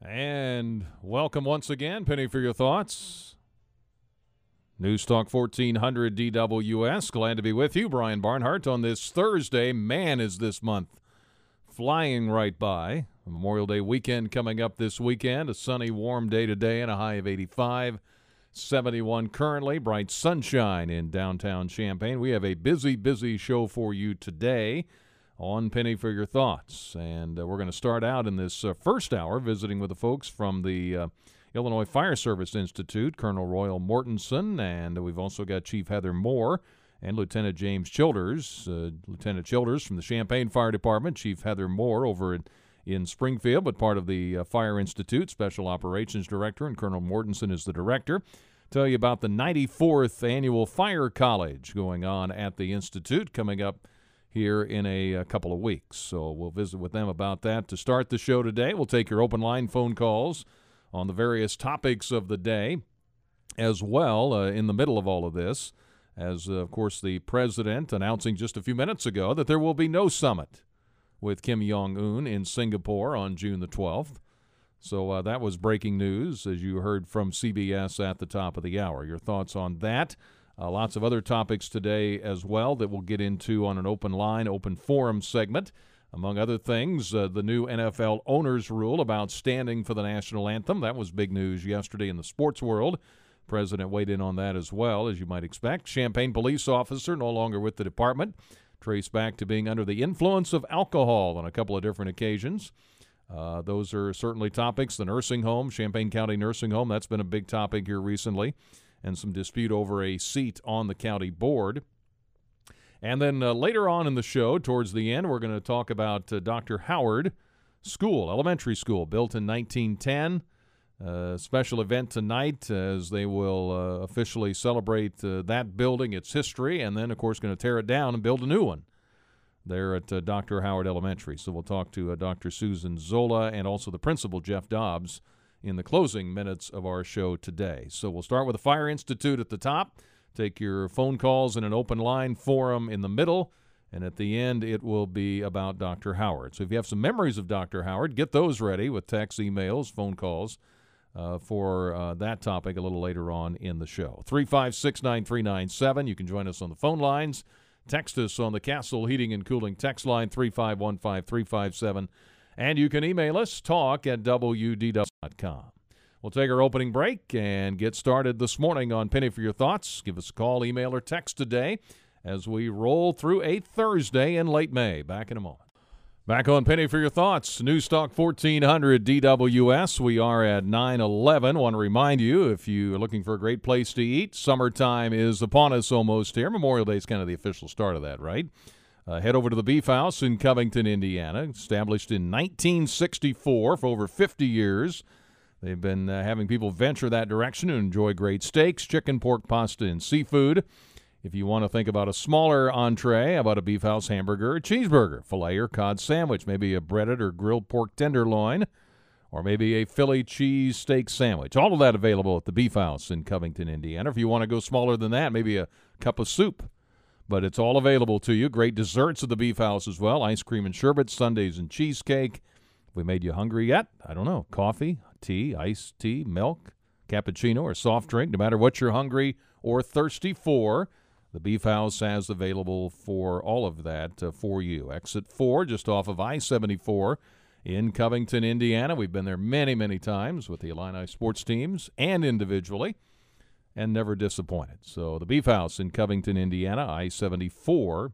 And welcome once again, Penny for your thoughts. News Talk 1400 DWS. Glad to be with you, Brian Barnhart, on this Thursday. Man, is this month flying right by. Memorial Day weekend coming up this weekend. A sunny, warm day today and a high of 85. 71 currently. Bright sunshine in downtown Champaign. We have a busy, busy show for you today on Penny for Your Thoughts. And uh, we're going to start out in this uh, first hour visiting with the folks from the uh, Illinois Fire Service Institute, Colonel Royal Mortensen, and we've also got Chief Heather Moore and Lieutenant James Childers. Uh, Lieutenant Childers from the Champaign Fire Department, Chief Heather Moore over in, in Springfield, but part of the uh, Fire Institute, Special Operations Director, and Colonel Mortensen is the director. Tell you about the 94th Annual Fire College going on at the Institute coming up here in a, a, couple of weeks. So we'll visit with them about that. To start the show today, we'll take your open line phone calls on the various topics of the day as well uh, in the middle of all of this. As, uh, of course, the president announcing just a few minutes ago that there will be no summit with Kim Jong un in Singapore on June the 12th. So uh, that was breaking news, as you heard from CBS at the top of the hour. Your thoughts on that? Uh, lots of other topics today as well that we'll get into on an open line, open forum segment. Among other things, uh, the new NFL owners rule about standing for the national anthem. That was big news yesterday in the sports world. President weighed in on that as well, as you might expect. Champaign police officer no longer with the department, traced back to being under the influence of alcohol on a couple of different occasions. Uh, those are certainly topics. The nursing home, Champaign County Nursing Home, that's been a big topic here recently and some dispute over a seat on the county board. And then uh, later on in the show, towards the end, we're going to talk about uh, Dr. Howard School, elementary school, built in 1910. Uh, special event tonight as they will uh, officially celebrate uh, that building, its history, and then, of course, going to tear it down and build a new one there at uh, Dr. Howard Elementary. So we'll talk to Dr. Susan Zola and also the principal, Jeff Dobbs in the closing minutes of our show today. So we'll start with the Fire Institute at the top, take your phone calls in an open line forum in the middle, and at the end it will be about Dr. Howard. So if you have some memories of Dr. Howard, get those ready with texts, emails, phone calls. Uh, for uh, that topic a little later on in the show. 356 9397. You can join us on the phone lines. Text us on the Castle Heating and Cooling text line 3515 357 and you can email us, talk at WDWS.com. We'll take our opening break and get started this morning on Penny for Your Thoughts. Give us a call, email, or text today as we roll through a Thursday in late May. Back in a moment. Back on Penny for Your Thoughts, News Talk 1400 DWS. We are at 911. Want to remind you if you're looking for a great place to eat, summertime is upon us almost here. Memorial Day is kind of the official start of that, right? Uh, head over to the Beef House in Covington, Indiana, established in 1964 for over 50 years. They've been uh, having people venture that direction and enjoy great steaks, chicken, pork, pasta, and seafood. If you want to think about a smaller entree, about a Beef House hamburger, a cheeseburger, filet or cod sandwich, maybe a breaded or grilled pork tenderloin, or maybe a Philly cheese steak sandwich. All of that available at the Beef House in Covington, Indiana. If you want to go smaller than that, maybe a cup of soup but it's all available to you. Great desserts at the Beef House as well ice cream and sherbet, sundaes and cheesecake. If we made you hungry yet, I don't know. Coffee, tea, iced tea, milk, cappuccino, or soft drink, no matter what you're hungry or thirsty for. The Beef House has available for all of that uh, for you. Exit 4, just off of I 74 in Covington, Indiana. We've been there many, many times with the Illini sports teams and individually and never disappointed. So the Beef House in Covington, Indiana, I 74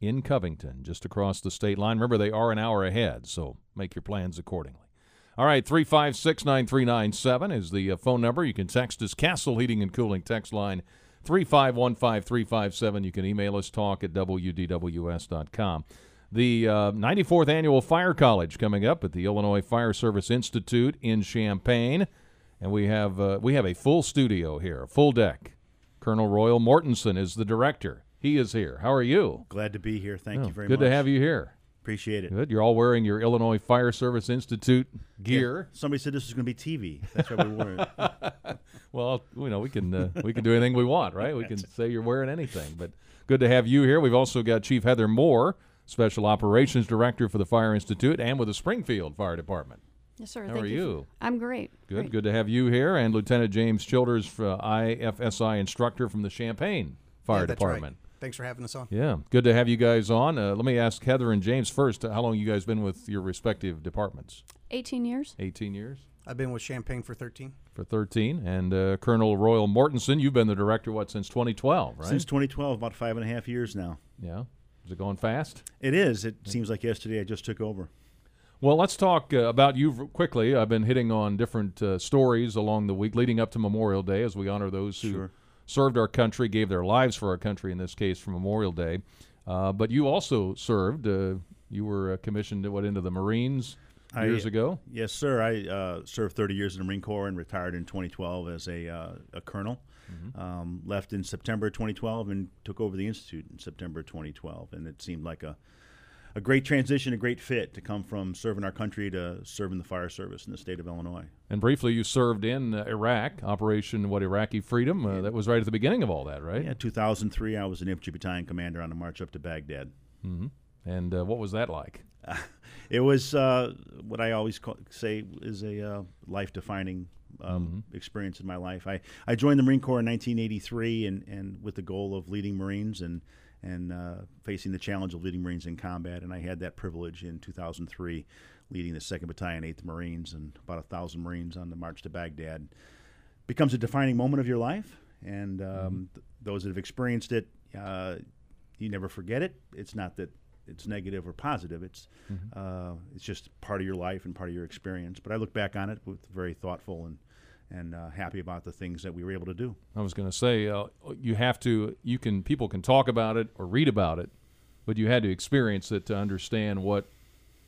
in Covington, just across the state line. Remember, they are an hour ahead, so make your plans accordingly. All right, 356 9397 is the uh, phone number. You can text us, Castle Heating and Cooling text line 3515357. You can email us, talk at WDWS.com. The uh, 94th Annual Fire College coming up at the Illinois Fire Service Institute in Champaign and we have uh, we have a full studio here, a full deck. Colonel Royal Mortensen is the director. He is here. How are you? Glad to be here. Thank oh, you very good much. Good to have you here. Appreciate it. Good. You're all wearing your Illinois Fire Service Institute gear. Yeah. Somebody said this was going to be TV. That's why we wore it. well, you know, we can uh, we can do anything we want, right? We can say you're wearing anything. But good to have you here. We've also got Chief Heather Moore, Special Operations Director for the Fire Institute, and with the Springfield Fire Department. Yes, sir. How Thank are you. you? I'm great. Good. Great. Good to have you here, and Lieutenant James Childers, uh, IFSI instructor from the Champaign Fire Yeah, that's right. Department. Thanks for having us on. Yeah, good to have you guys on. Uh, let me ask Heather and James first. How long you guys been with your respective departments? 18 years. 18 years I've been with Champaign for 13. for 13, and uh, Colonel Royal Mortensen, you've been the director what since 2012, right? Since 2012, about five and a half years now. yeah. Is it going fast? It is. It seems like yesterday I just took over. Well, let's talk uh, about you quickly. I've been hitting on different uh, stories along the week leading up to Memorial Day as we honor those who Sure. served our country, gave their lives for our country, in this case, for Memorial Day. Uh, but you also served. Uh, you were uh, commissioned what into the Marines I- years ago. Yes, sir. I uh, served 30 years in the Marine Corps and retired in 2012 as a, uh, a colonel. Um, left in September 2012 and took over the institute in September 2012. And it seemed like a, a great transition, a great fit to come from serving our country to serving the fire service in the state of Illinois. And briefly, you served in uh, Iraq, Operation what Iraqi Freedom. Uh, that was right at the beginning of all that, right? Yeah, 2003, I was an infantry battalion commander on the march up to Baghdad. hmm And uh, what was that like? It was uh, what I always call, say is a uh, life-defining um, experience in my life. I, I joined the Marine Corps in 1983, and, and with the goal of leading Marines and and uh, facing the challenge of leading Marines in combat. And I had that privilege in 2003, leading the Second Battalion, Eighth Marines, and about a thousand Marines on the march to Baghdad. Becomes a defining moment of your life, and um, th- those that have experienced it, uh, you never forget it. It's not that it's negative or positive. It's uh, it's just part of your life and part of your experience. But I look back on it with very thoughtful and and uh, happy about the things that we were able to do. I was going to say uh, you have to. You can people can talk about it or read about it, but you had to experience it to understand what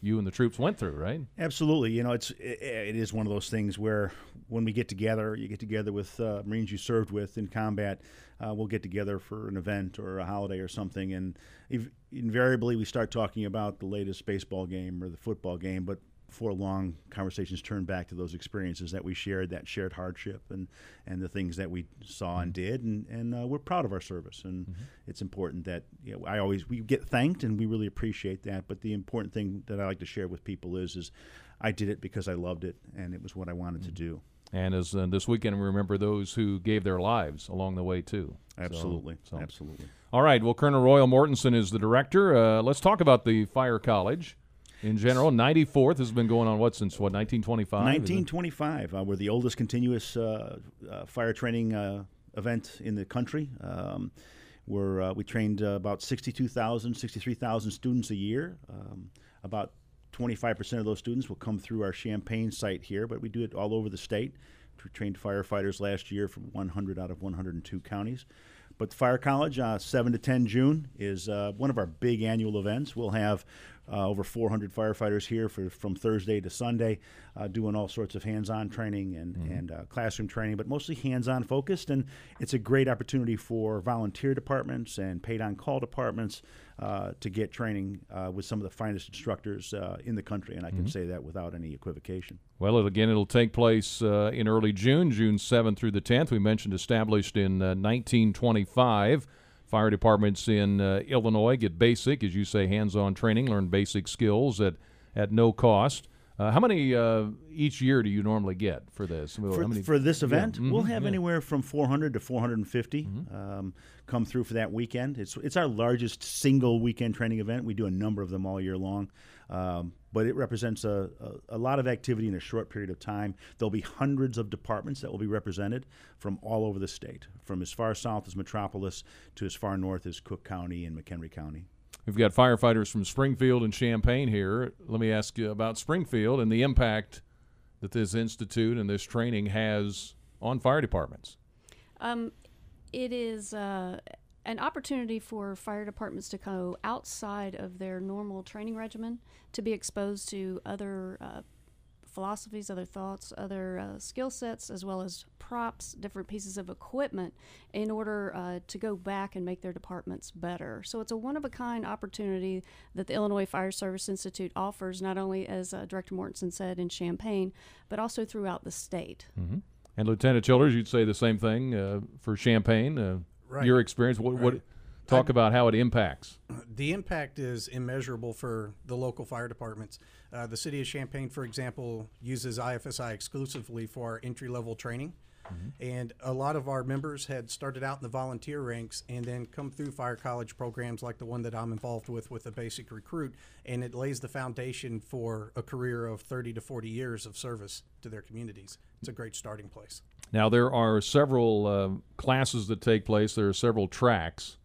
you and the troops went through, right? Absolutely, you know, it's it, it is one of those things where when we get together, you get together with uh, Marines you served with in combat. Uh, we'll get together for an event or a holiday or something, and ev- invariably we start talking about the latest baseball game or the football game. But before long, conversations turn back to those experiences that we shared, that shared hardship, and and the things that we saw and did, and and uh, we're proud of our service, and it's important that you know, I always we get thanked, and we really appreciate that. But the important thing that I like to share with people is is I did it because I loved it, and it was what I wanted to do. And as uh, this weekend, we remember those who gave their lives along the way too. So- Absolutely, so- absolutely. All right. Well, Colonel Royal Mortensen is the director. Uh, let's talk about the Fire College in general. 94th has been going on what since what 1925? 1925. Uh, we're the oldest continuous uh, uh, fire training uh, event in the country. Um, we're, uh, we trained uh, about 62,000, 63,000 students a year. Um, about 25% of those students will come through our Champaign site here, but we do it all over the state. We trained firefighters last year from 100 out of 102 counties. But Fire College, uh, 7 to 10 June, is uh, one of our big annual events. We'll have uh, over 400 firefighters here for, from Thursday to Sunday, uh, doing all sorts of hands-on training and, and uh, classroom training, but mostly hands-on focused. And it's a great opportunity for volunteer departments and paid-on-call departments uh, to get training uh, with some of the finest instructors uh, in the country. And I can say that without any equivocation. Well, it, again, it'll take place uh, in early June, June 7th through the 10th. We mentioned established in uh, 1925. Fire departments in uh, Illinois get basic, as you say, hands-on training, learn basic skills at at no cost. Uh, how many uh, each year do you normally get for this? Well, for, for this event, we'll mhm, have yeah. anywhere from 400 to 450 Mm-hmm. um, come through for that weekend. It's it's our largest single weekend training event. We do a number of them all year long, um, but it represents a, a, a lot of activity in a short period of time. There'll be hundreds of departments that will be represented from all over the state, from as far south as Metropolis to as far north as Cook County and McHenry County. We've got firefighters from Springfield and Champaign here. Let me ask you about Springfield and the impact that this institute and this training has on fire departments. Um, it is uh, an opportunity for fire departments to go outside of their normal training regimen to be exposed to other uh, philosophies, other thoughts, other uh, skill sets, as well as props, different pieces of equipment, in order uh, to go back and make their departments better. So it's a one of a kind opportunity that the Illinois Fire Service Institute offers, not only, as uh, Director Mortensen said, in Champaign, but also throughout the state. And Lieutenant Childers, you'd say the same thing uh, for Champaign. Right. Your experience, what, what talk about how it impacts. The impact is immeasurable for the local fire departments. Uh, the city of Champaign, for example, uses IFSI exclusively for our entry level training. And a lot of our members had started out in the volunteer ranks and then come through fire college programs like the one that I'm involved with with the basic recruit. And it lays the foundation for a career of 30 to 40 years of service to their communities. It's a great starting place. Now there are several uh, classes that take place. There are several tracks.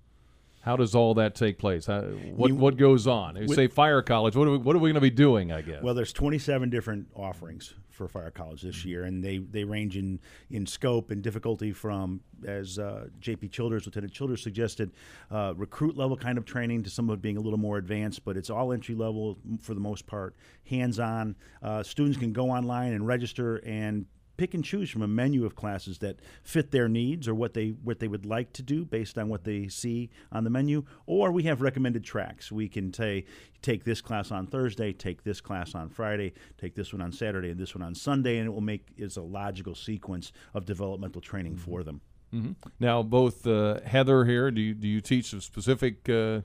How does all that take place? How, what You- what goes on? You With- say fire college. What are we, what are we going to be doing? I guess. Well, there's 27 different offerings for Fire College this year, and they, they range in, in scope and difficulty from, as uh, J.P. Childers, Lieutenant Childers suggested, uh, recruit level kind of training to some of it being a little more advanced, but it's all entry level for the most part, hands on. Uh, students can go online and register and pick and choose from a menu of classes that fit their needs or what they what they would like to do based on what they see on the menu or we have recommended tracks we can say take this class on Thursday take this class on Friday take this one on Saturday and this one on Sunday and it will make is a logical sequence of developmental training for them Mhm. Now, both uh, Heather here. Do you do you teach a specific uh,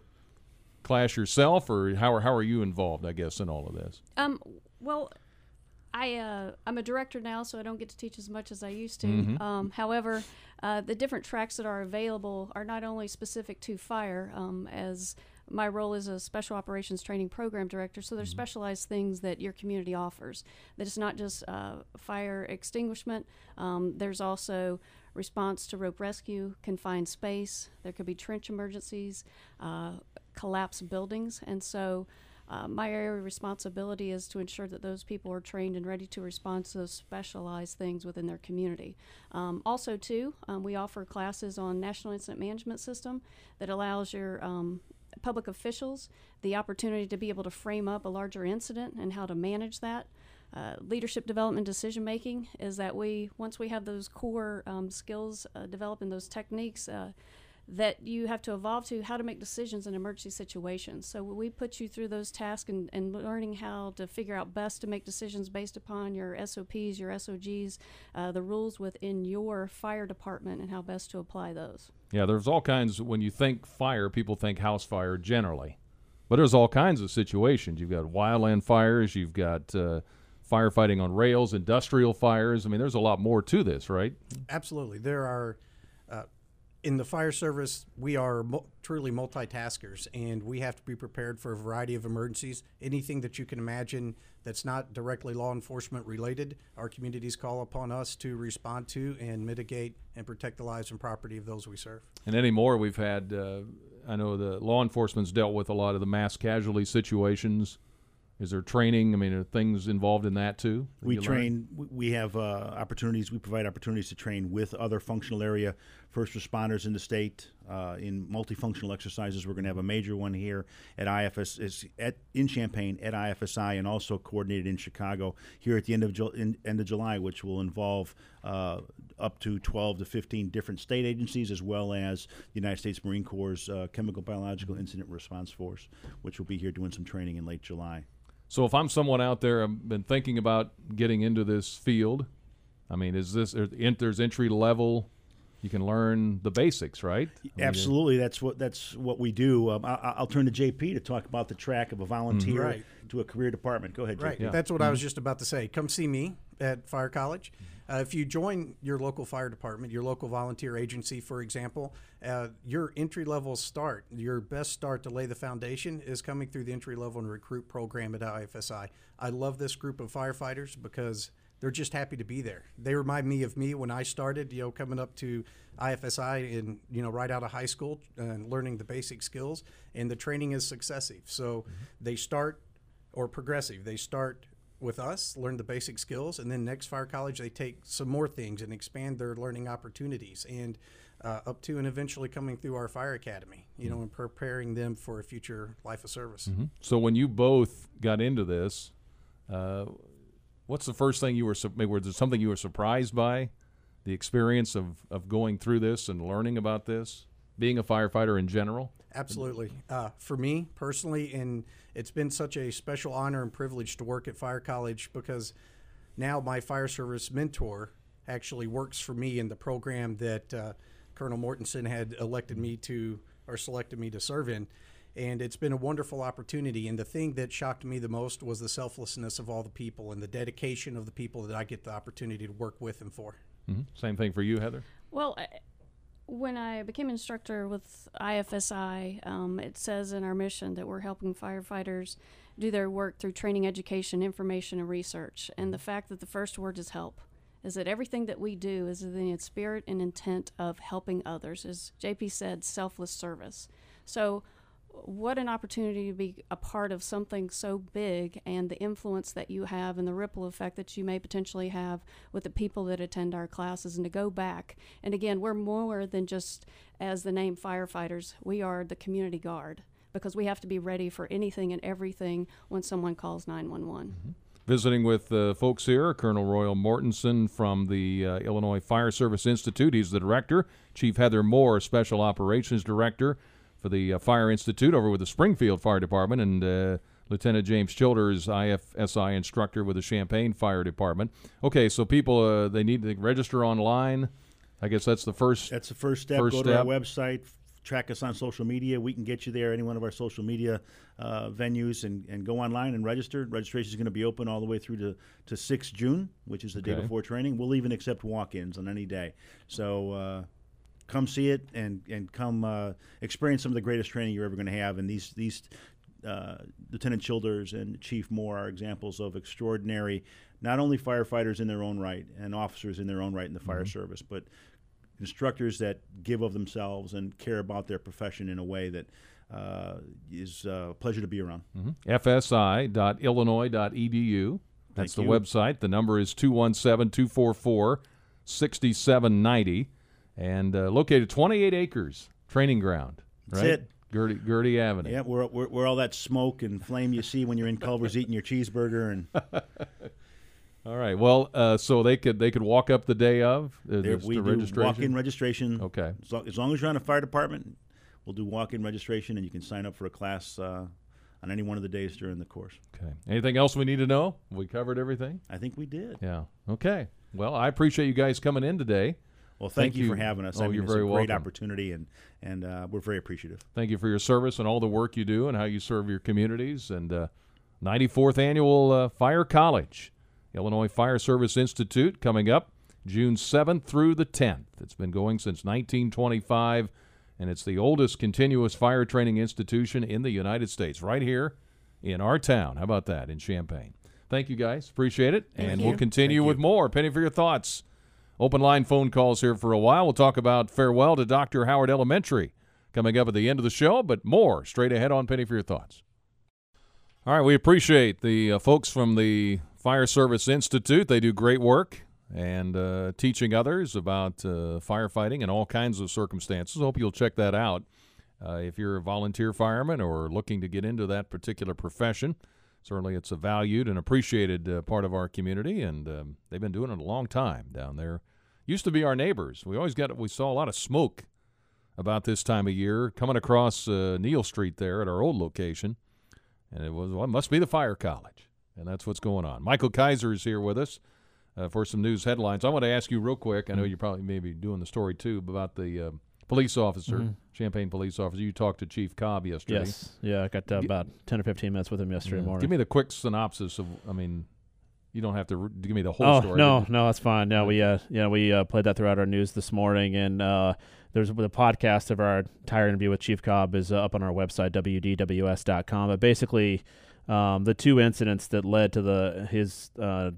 class yourself, or how are how are you involved? I guess in all of this. Um, well, I uh, I'm a director now, so I don't get to teach as much as I used to. Um, however, uh, the different tracks that are available are not only specific to fire, um, as my role is a special operations training program director. So there's specialized things that your community offers. That it's not just uh, fire extinguishment. Um, there's also response to rope rescue, confined space. There could be trench emergencies, uh, collapsed buildings, and so. Uh, my area of responsibility is to ensure that those people are trained and ready to respond to those specialized things within their community. Um, also, too, um, we offer classes on National Incident Management System that allows your um, public officials the opportunity to be able to frame up a larger incident and how to manage that. Uh, leadership development decision making is that we once we have those core um, skills uh, developed and those techniques uh, that you have to evolve to how to make decisions in emergency situations. So we put you through those tasks and, and learning how to figure out best to make decisions based upon your SOPs, your SOGs, uh, the rules within your fire department, and how best to apply those. Yeah, there's all kinds. When you think fire, people think house fire generally, but there's all kinds of situations. You've got wildland fires. You've got uh, firefighting on rails, industrial fires. I mean, there's a lot more to this, right? Absolutely. There are, in the fire service, we are mo- truly multitaskers and we have to be prepared for a variety of emergencies. Anything that you can imagine that's not directly law enforcement related, our communities call upon us to respond to and mitigate and protect the lives and property of those we serve. And anymore, we've had. Uh, I know the law enforcement's dealt with a lot of the mass casualty situations. Is there training? I mean, are things involved in that too? that We you learn? train. we- We have uh, opportunities. We provide opportunities to train with other functional area first responders in the state uh, in multifunctional exercises. We're going to have a major one here at IFS is at in Champaign at IFSI, and also coordinated in Chicago here at the end of Ju- in, end of July, which will involve uh, up to 12 to 15 different state agencies, as well as the United States Marine Corps' uh, Chemical Biological Incident Response Force, which will be here doing some training in late July. So if I'm someone out there, I've been thinking about getting into this field. I mean, is this there- there's entry level? You can learn the basics, right? I mean, Absolutely, that's what that's what we do. Um, I, I'll turn to JP to talk about the track of a volunteer Right. to a career department. Go ahead, JP. Right. Yeah. That's what I was just about to say. Come see me at Fire College. Uh, if you join your local fire department, your local volunteer agency, for example, uh, your entry level start, your best start to lay the foundation is coming through the entry level and recruit program at IFSI. I love this group of firefighters because they're just happy to be there. They remind me of me when I started, you know, coming up to IFSI and, you know, right out of high school and learning the basic skills. And the training is successive. So they start or progressive. They start with us, learn the basic skills, and then next fire college they take some more things and expand their learning opportunities, and uh, up to and eventually coming through our fire academy, you know, and preparing them for a future life of service. Mhm. So when you both got into this, uh, what's the first thing you were? Was there something you were surprised by? The experience of of going through this and learning about this, being a firefighter in general. Absolutely. Uh, for me personally, and it's been such a special honor and privilege to work at Fire College because now my fire service mentor actually works for me in the program that uh, Colonel Mortensen had elected me to or selected me to serve in. And it's been a wonderful opportunity. And the thing that shocked me the most was the selflessness of all the people and the dedication of the people that I get the opportunity to work with and for. Mhm. Same thing for you, Heather. Well, I, when I became instructor with IFSI, um, it says in our mission that we're helping firefighters do their work through training, education, information, and research. And the fact that the first word is help is that everything that we do is in the spirit and intent of helping others. As JP said, selfless service. So, what an opportunity to be a part of something so big and the influence that you have and the ripple effect that you may potentially have with the people that attend our classes and to go back. And again, we're more than just as the name firefighters, we are the community guard because we have to be ready for anything and everything when someone calls 911. Visiting with uh, folks here, Colonel Royal Mortensen from the uh, Illinois Fire Service Institute. He's the director. Chief Heather Moore, Special Operations Director for the uh, Fire Institute over with the Springfield Fire Department, and uh, Lieutenant James Childers, IFSI instructor with the Champaign Fire Department. Okay, so people uh, they need to register online. I guess that's the first. That's the first step. First Go step. to our website, track us on social media. We can get you there, any one of our social media uh, venues, and, and go online and register. Registration is going to be open all the way through to, to 6 June, which is the day before training. We'll even accept walk ins on any day. So uh, come see it and, and come uh, experience some of the greatest training you're ever going to have. And these, these uh, Lieutenant Childers and Chief Moore are examples of extraordinary, not only firefighters in their own right and officers in their own right in the fire service, but instructors that give of themselves and care about their profession in a way that uh, is uh, a pleasure to be around. Mhm. fsi.illinois.edu. That's Thank the you. website. The number is 217 244 6790 and uh, located 28 acres, training ground. That's right? it. Gerty, Gerty Avenue. Yeah, where, where, where all that smoke and flame you see when you're in Culver's eating your cheeseburger, and All right. Well, uh, so they could they could walk up the day of uh, there we the do registration. walk-in registration. Okay. As long, as long as you're on a fire department, we'll do walk-in registration, and you can sign up for a class uh, on any one of the days during the course. Okay. Anything else we need to know? We covered everything. I think we did. Yeah. Okay. Well, I appreciate you guys coming in today. Well, thank, Thank you, you. for having us. Oh, I mean, you're it's very a great welcome. opportunity, and and uh, we're very appreciative. Thank you for your service and all the work you do and how you serve your communities. And uh, 94th annual uh, Fire College, Illinois Fire Service Institute, coming up June 7th through the 10th. It's been going since 1925, and it's the oldest continuous fire training institution in the United States, right here in our town. How about that in Champaign? Thank you guys. Appreciate it. and we'll continue Thank with you. more. Penny for your thoughts. Open line phone calls here for a while. We'll talk about farewell to Dr. Howard Elementary coming up at the end of the show, but more straight ahead on Penny for Your Thoughts. All right, we appreciate the uh, folks from the Fire Service Institute. They do great work and uh, teaching others about uh, firefighting in all kinds of circumstances. Hope you'll check that out uh, if you're a volunteer fireman or looking to get into that particular profession. Certainly, it's a valued and appreciated uh, part of our community, and um, they've been doing it a long time down there. Used to be our neighbors. We always got we saw a lot of smoke about this time of year coming across uh, Neil Street there at our old location, and it was well, it must be the fire college, and that's what's going on. Michael Kaiser is here with us uh, for some news headlines. I want to ask you real quick. I know you're probably maybe doing the story too about the uh, police officer, Champaign police officer. You talked to Chief Cobb yesterday. Yes. Yeah, I got uh, about 10 or 15 minutes with him yesterday Yeah. morning. Give me the quick synopsis of. I mean, you don't have to re- give me the whole oh, story. no, no, that's fine. No, we uh, yeah, we uh, played that throughout our news this morning, and uh, there's the podcast of our entire interview with Chief Cobb is uh, up on our website wdws.com. But basically, um, the two incidents that led to the his uh,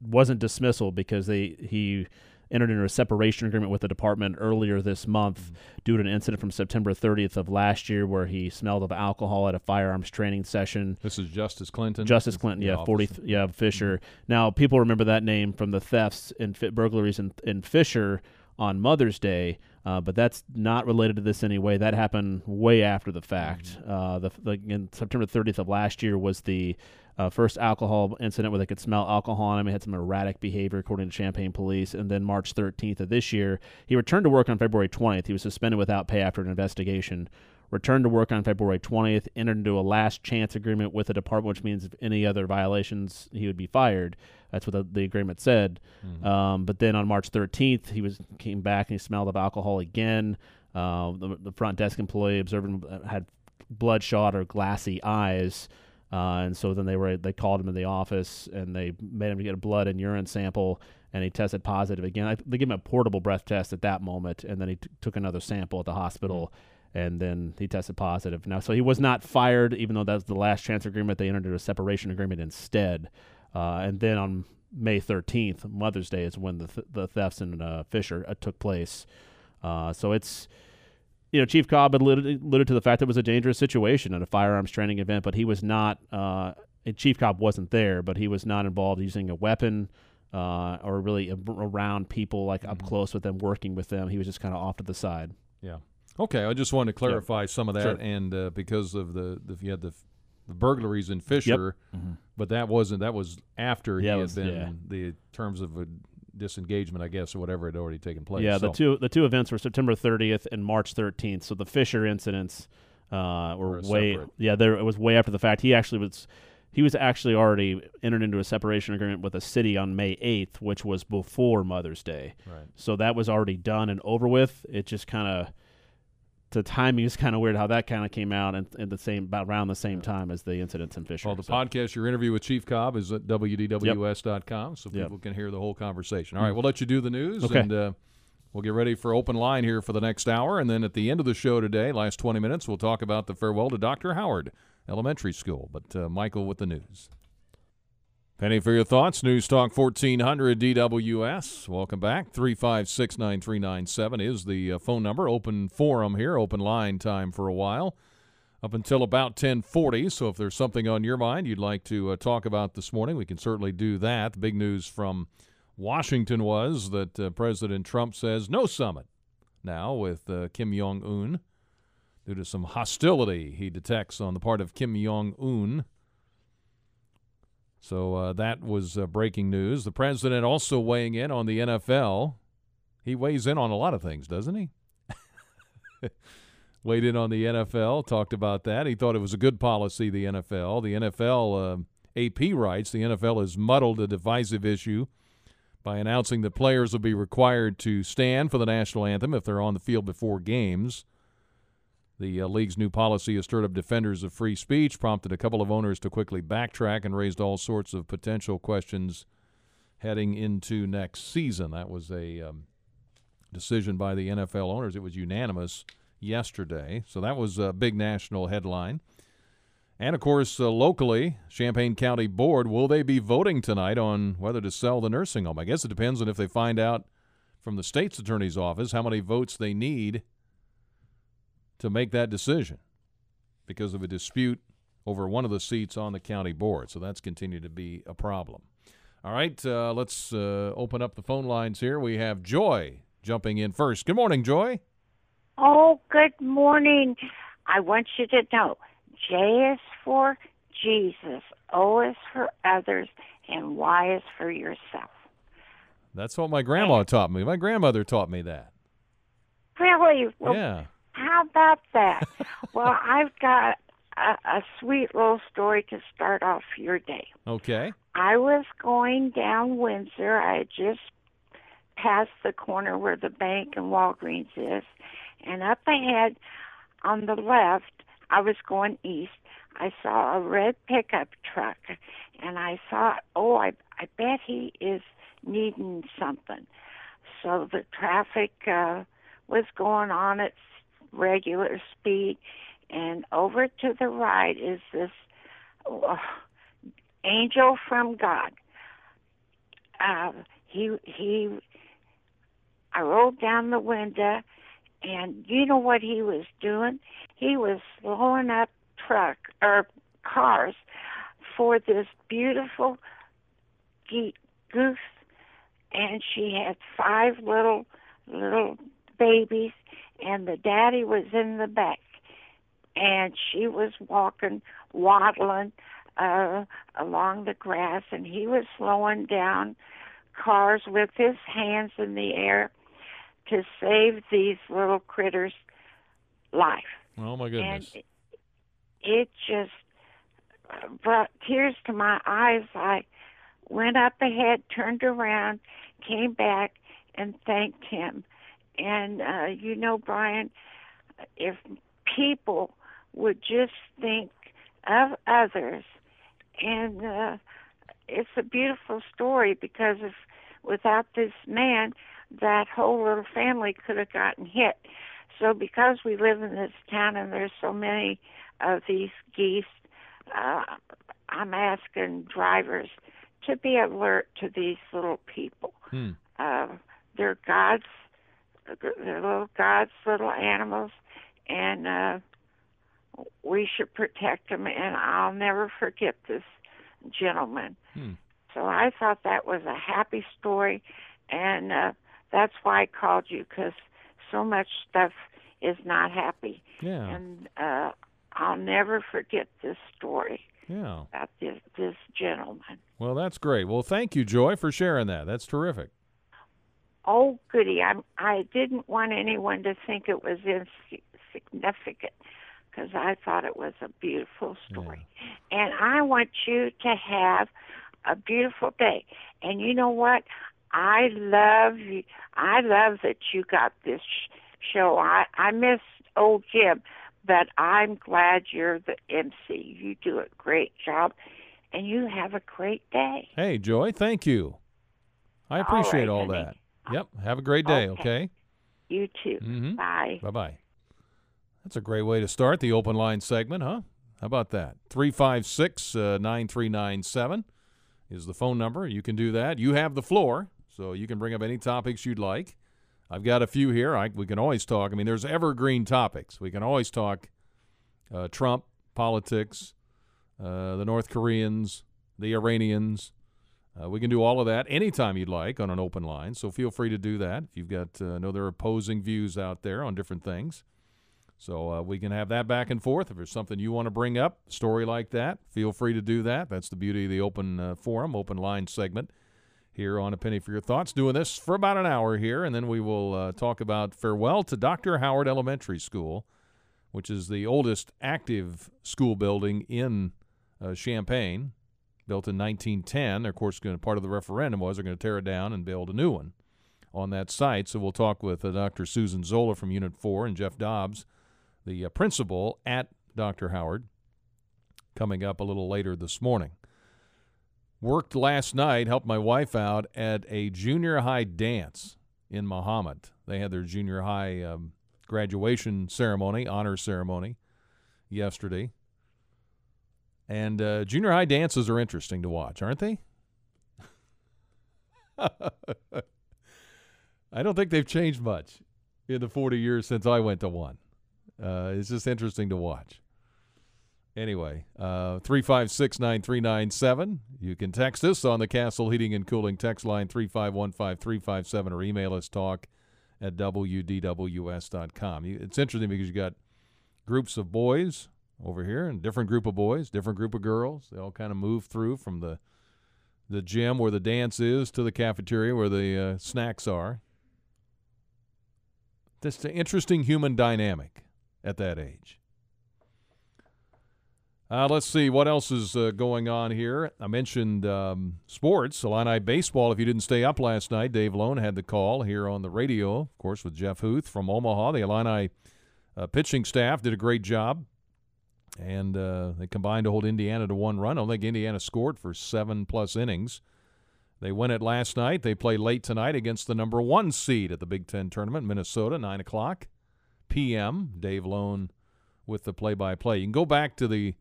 wasn't dismissal because they he entered into a separation agreement with the department earlier this month due to an incident from September 30th of last year where he smelled of alcohol at a firearms training session. This is Justice Clinton. Justice Clinton, yeah, forty, yeah, Fisher. Now people remember that name from the thefts and fi- burglaries in, in Fisher on Mother's Day, uh, but that's not related to this anyway. That happened way after the fact. Uh, the, the in September 30th of last year was the uh, first alcohol incident where they could smell alcohol on him. He had some erratic behavior, according to Champaign police. And then March 13th of this year, he returned to work on February 20th. He was suspended without pay after an investigation returned to work on February 20th, entered into a last chance agreement with the department, which means if any other violations, he would be fired. That's what the, the agreement said. Um, but then on March 13th, he was came back and he smelled of alcohol again. Uh, the, the front desk employee observed him uh, had bloodshot or glassy eyes. Uh, and so then they were they called him in the office and they made him get a blood and urine sample and he tested positive again. I, they gave him a portable breath test at that moment and then he t- took another sample at the hospital and then he tested positive. Now, so he was not fired, even though that was the last chance agreement. They entered into a separation agreement instead. Uh, and then on May 13th, Mother's Day, is when the th- the thefts in uh, Fisher uh, took place. Uh, so it's you know, Chief Cobb alluded, alluded, to the fact that it was a dangerous situation at a firearms training event, but he was not. Uh, Chief Cobb wasn't there, but he was not involved using a weapon uh, or really around people, like mm-hmm. up close with them, working with them. He was just kind of off to the side. Yeah. Okay, I just wanted to clarify yeah. some of that, sure. and uh, because of the, the you had the, the burglaries in Fisher, yep. mm-hmm. but that wasn't that was after yeah, he had was, been yeah. the terms of a disengagement, I guess, or whatever had already taken place. Yeah, so. the two the two events were September 30th and March 13th. So the Fisher incidents uh, were, way separate. yeah, there it was way after the fact. He actually was he was actually already entered into a separation agreement with a city on May 8th, which was before Mother's Day. Right. So that was already done and over with. It just kind of the timing is kind of weird how that kind of came out and at the same about around the same time as the incidents in Fisher. Well, the so. podcast, your interview with Chief Cobb is at wdws.com, yep. so people yep. can hear the whole conversation. All right, we'll let you do the news, okay. and uh, we'll get ready for open line here for the next hour, and then at the end of the show today, last 20 minutes, we'll talk about the farewell to Dr. Howard Elementary School. But uh, Michael with the news. Penny for your thoughts. News Talk 1400 DWS. Welcome back. 356 9397 is the uh, phone number. Open forum here, open line time for a while up until about 1040. So if there's something on your mind you'd like to uh, talk about this morning, we can certainly do that. The big news from Washington was that uh, President Trump says no summit now with uh, Kim Jong Un due to some hostility he detects on the part of Kim Jong Un so uh, that was uh, breaking news. The president also weighing in on the NFL. He weighs in on a lot of things, doesn't he? Weighed in on the NFL, talked about that. He thought it was a good policy, the NFL. The NFL, uh, AP writes, the NFL has muddled a divisive issue by announcing that players will be required to stand for the national anthem if they're on the field before games. The uh, league's new policy has stirred up defenders of free speech, prompted a couple of owners to quickly backtrack, and raised all sorts of potential questions heading into next season. That was a um, decision by the NFL owners. It was unanimous yesterday. So that was a big national headline. And of course, uh, locally, Champaign County Board, will they be voting tonight on whether to sell the nursing home? I guess it depends on if they find out from the state's attorney's office how many votes they need to make that decision because of a dispute over one of the seats on the county board. So that's continued to be a problem. All right, uh, let's uh, open up the phone lines here. We have Joy jumping in first. Good morning, Joy. Oh, good morning. I want you to know J is for Jesus, O is for others, and Y is for yourself. That's what my grandma taught me. My grandmother taught me that. Really? Well, yeah. How about that? well, I've got a, a sweet little story to start off your day. Okay. I was going down Windsor. I just passed the corner where the bank and Walgreens is, and up ahead on the left, I was going east. I saw a red pickup truck, and I thought, oh, I I bet he is needing something. So the traffic uh, was going on at regular speed, and over to the right is this uh, angel from God. Uh, he he. I rolled down the window, and you know what he was doing? He was slowing up truck or cars for this beautiful goose, and she had five little little babies and the daddy was in the back and she was walking waddling uh along the grass and he was slowing down cars with his hands in the air to save these little critters life. Oh my goodness. And it, it just brought tears to my eyes. I went up ahead turned around came back and thanked him and uh, you know, Brian, if people would just think of others. And uh, it's a beautiful story because if without this man, that whole little family could have gotten hit. So because we live in this town and there's so many of these geese, uh, I'm asking drivers to be alert to these little people. Hmm. Uh, they're God's, little God's little animals, and uh, we should protect them. And I'll never forget this gentleman. Hmm. So I thought that was a happy story, and uh, that's why I called you because so much stuff is not happy, Yeah. and uh, I'll never forget this story Yeah. about this this gentleman. Well, that's great. Well, thank you, Joy, for sharing that. That's terrific. Oh, goody! I I didn't want anyone to think it was insignificant because I thought it was a beautiful story, and I want you to have a beautiful day. And you know what? I love you. I love that you got this sh- show. I I miss old Jim, but I'm glad you're the MC. You do a great job, and you have a great day. Hey, Joy, thank you. I appreciate right, all that. Yep. Have a great day, Okay. okay? You too. Mhm. Bye. Bye bye. That's a great way to start the open line segment, huh? How about that? 356 uh, 9397 is the phone number. You can do that. You have the floor, so you can bring up any topics you'd like. I've got a few here. I, we can always talk. I mean, there's evergreen topics. We can always talk uh, Trump, politics, uh, the North Koreans, the Iranians. Uh, we can do all of that anytime you'd like on an open line. So feel free to do that. If you've got, uh, know there are opposing views out there on different things. So uh, we can have that back and forth. If there's something you want to bring up, story like that, feel free to do that. That's the beauty of the open uh, forum, open line segment here on A Penny for Your Thoughts. Doing this for about an hour here, and then we will uh, talk about farewell to Dr. Howard Elementary School, which is the oldest active school building in uh, Champaign, built in 1910. Of course, part of the referendum was they're going to tear it down and build a new one on that site. So we'll talk with uh, Dr. Susan Zola from Unit 4 and Jeff Dobbs, the uh, principal at Dr. Howard, coming up a little later this morning. Worked last night, helped my wife out at a junior high dance in Mahomet. They had their junior high um, graduation ceremony, honor ceremony, yesterday. And uh, junior high dances are interesting to watch, aren't they? I don't think they've changed much in the 40 years since I went to one. Uh, it's just interesting to watch. Anyway, uh, 356 9397. You can text us on the Castle Heating and Cooling text line 3515357 or email us talk at wdws.com. It's interesting because you got groups of boys over here and different group of boys, different group of girls. They all kind of move through from the the gym where the dance is to the cafeteria where the uh, snacks are. That's an interesting human dynamic at that age. Uh, let's see what else is uh, going on here. I mentioned um, sports, Illini baseball. If you didn't stay up last night, Dave Loane had the call here on the radio, of course, with Jeff Huth from Omaha. The Illini uh, pitching staff did a great job, and uh, they combined to hold Indiana to one run. I don't think Indiana scored for seven plus innings. They win it last night. They play late tonight against the number one seed at the Big Ten tournament, Minnesota, 9 o'clock p.m. Dave Loane with the play by play. You can go back to the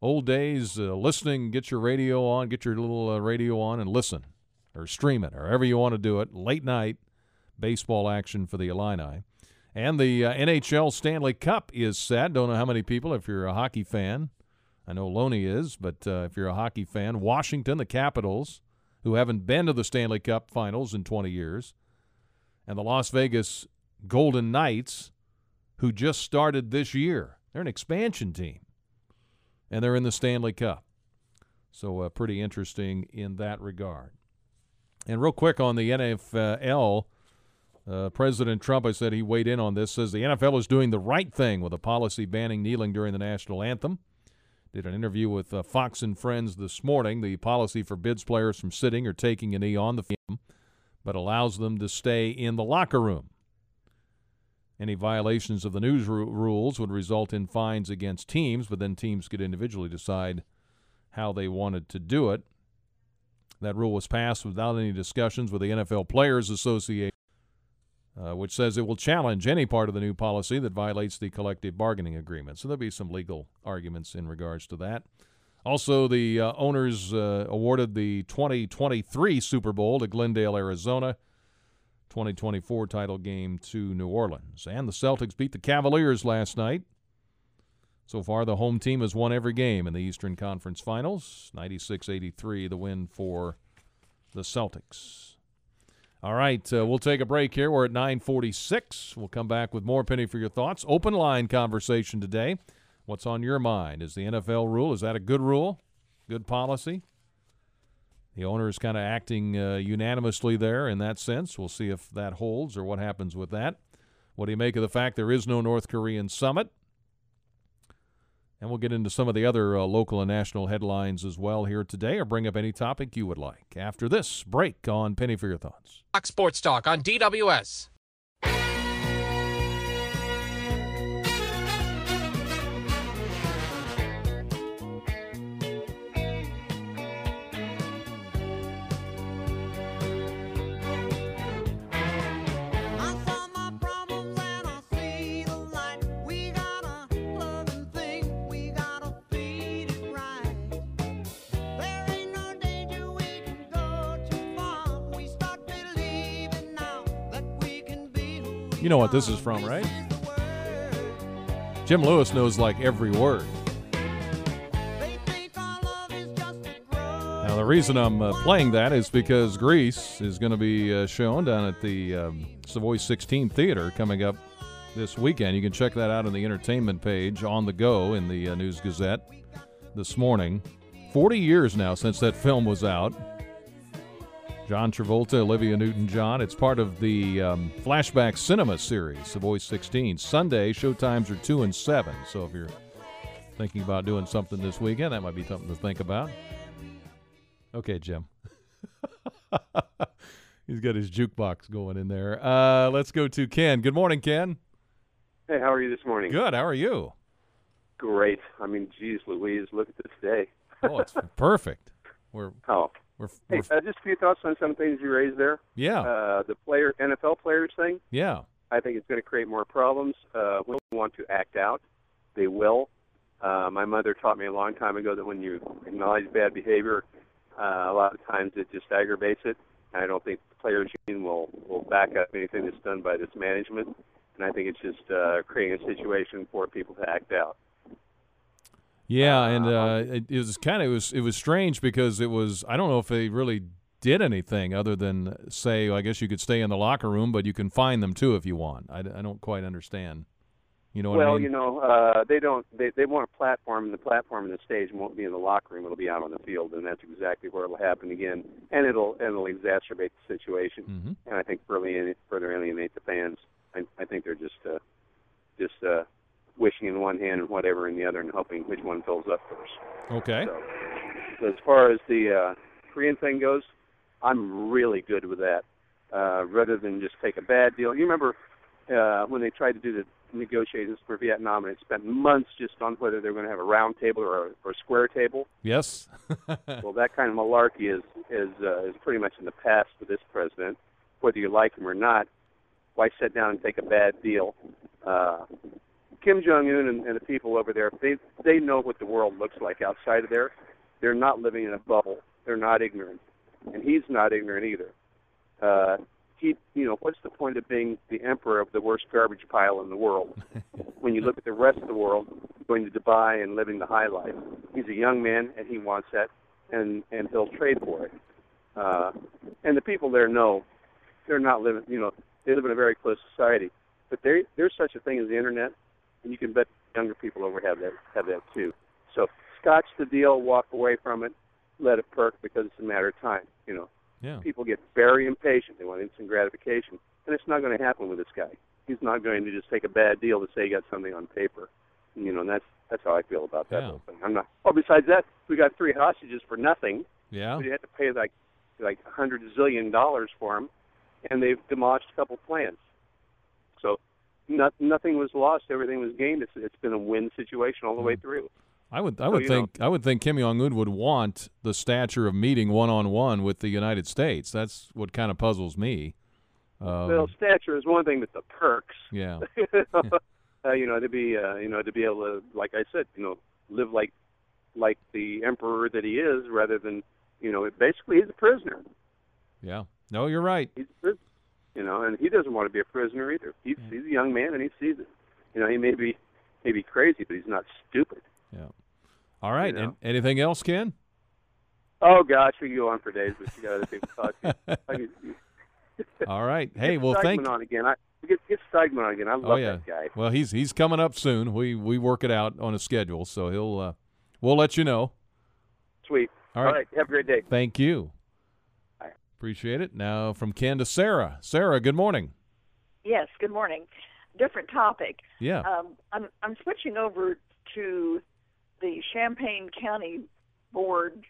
old days uh, listening, get your radio on, get your little uh, radio on and listen or stream it, or however you want to do it. Late night baseball action for the Illini. And the uh, NHL Stanley Cup is set. Don't know how many people, if you're a hockey fan, I know Loney is, but uh, if you're a hockey fan, Washington, the Capitals, who haven't been to the Stanley Cup finals in 20 years, and the Las Vegas Golden Knights, who just started this year. They're an expansion team, and they're in the Stanley Cup. So, uh, pretty interesting in that regard. And real quick on the NFL, uh, President Trump, I said he weighed in on this, says the NFL is doing the right thing with a policy banning kneeling during the national anthem. Did an interview with uh, Fox and Friends this morning. The policy forbids players from sitting or taking a knee on the field, but allows them to stay in the locker room. Any violations of the news ru- rules would result in fines against teams, but then teams could individually decide how they wanted to do it. That rule was passed without any discussions with the NFL Players Association, uh, which says it will challenge any part of the new policy that violates the collective bargaining agreement. So there'll be some legal arguments in regards to that. Also, the uh, owners uh, awarded the 2023 Super Bowl to Glendale, Arizona. 2024 title game to New Orleans. And the Celtics beat the Cavaliers last night. So far, the home team has won every game in the Eastern Conference Finals. 96 83, the win for the Celtics. All right, uh, we'll take a break here. We're at 946. We'll come back with more Penny for your thoughts. Open line conversation today. What's on your mind? Is the NFL rule, is that a good rule? Good policy? The owner is kind of acting uh, unanimously there in that sense. We'll see if that holds or what happens with that. What do you make of the fact there is no North Korean summit? And we'll get into some of the other uh, local and national headlines as well here today, or bring up any topic you would like. After this break on Penny for Your Thoughts. Fox Sports Talk on DWS. You know what this is from, right? Jim Lewis knows like every word. Now, the reason I'm uh, playing that is because Grease is going to be uh, shown down at the um, Savoy 16 Theater coming up this weekend. You can check that out on the entertainment page on the go in the uh, News Gazette this morning. 40 years now since that film was out. John Travolta, Olivia Newton John. It's part of the um, Flashback Cinema series, Savoy 16. Sunday, showtimes are 2 and 7. So if you're thinking about doing something this weekend, that might be something to think about. Okay, Jim. He's got his jukebox going in there. Uh, let's go to Ken. Good morning, Ken. Hey, how are you this morning? Good. How are you? Great. I mean, geez, Louise, look at this day. Oh, it's perfect. We're Oh, we're, hey, we're uh, just a few thoughts on some things you raised there. yeah Uh, the player NFL players thing. yeah I think it's going to create more problems. Uh, when they want to act out, they will. Uh, my mother taught me a long time ago that when you acknowledge bad behavior, uh, a lot of times it just aggravates it. And I don't think the players union will will back up anything that's done by this management. And I think it's just uh, creating a situation for people to act out. Yeah, and uh, it, it was kind of it was it was strange because it was I don't know if they really did anything other than say I guess you could stay in the locker room, but you can find them too if you want. I, I don't quite understand. You know what well, I mean? you know, uh, they don't. They they want a platform, and the platform and the stage won't be in the locker room. It'll be out on the field, and that's exactly where it'll happen again. And it'll and it'll exacerbate the situation, Mhm. and I think further further alienate the fans. I, I think they're just uh, just uh, wishing in one hand and whatever in the other, and hoping which one fills up first. Okay. So, so as far as the uh, Korean thing goes, I'm really good with that. Uh, rather than just take a bad deal. You remember uh, when they tried to do the negotiations for Vietnam, and it spent months just on whether they were going to have a round table or a, or a square table. Yes. well, that kind of malarkey is is uh, is pretty much in the past for this president. Whether you like him or not, why sit down and take a bad deal? Uh, Kim Jong Un and, and the people over there, they they know what the world looks like outside of there. They're not living in a bubble. They're not ignorant, and he's not ignorant either. Uh, he, you know, what's the point of being the emperor of the worst garbage pile in the world when you look at the rest of the world going to Dubai and living the high life? He's a young man and he wants that, and and he'll trade for it. Uh, and the people there know they're not living. You know, they live in a very close society, but there there's such a thing as the internet, can bet younger people over have that have that too. So scotch the deal, walk away from it, let it perk because it's a matter of time. You know, yeah. people get very impatient. They want instant gratification, and it's not going to happen with this guy. He's not going to just take a bad deal to say he got something on paper. You know, and that's that's how I feel about that Yeah. whole thing. I'm not. Oh, besides that, we got three hostages for nothing. Yeah. We had to pay like like a hundred zillion dollars for them, and they've demolished a couple plants. So not, nothing was lost. Everything was gained. It's, it's been a win situation all the way through. I would I So, would you know- think I would think Kim Jong Un would want the stature of meeting one on one with the United States. That's what kind of puzzles me. Um, well, stature is one thing, but the perks. yeah, uh, you know, to be, uh, you know, to be able to, like I said, you know, live like, like the emperor that he is, rather than, you know, basically he's a prisoner. yeah. No, you're right. He's a prisoner. You know, and he doesn't want to be a prisoner either. He's he's a young man and he sees it. You know, he may be, may be crazy, but he's not stupid. Yeah. All right. You know. And anything else, Ken? Oh gosh, we go on for days, but you got other people talking. I could, All right. Hey, well, thank. On again. I get get Steigman on again. I love Oh yeah. that guy. Well, he's he's coming up soon. We we work it out on a schedule, so he'll uh, we'll let you know. Sweet. All right. Have a great day. Thank you. Appreciate it. Now from Ken to Sarah. Sarah, good morning. Yes, good morning. Different topic. Yeah. Um, I'm I'm switching over to the Champaign County Board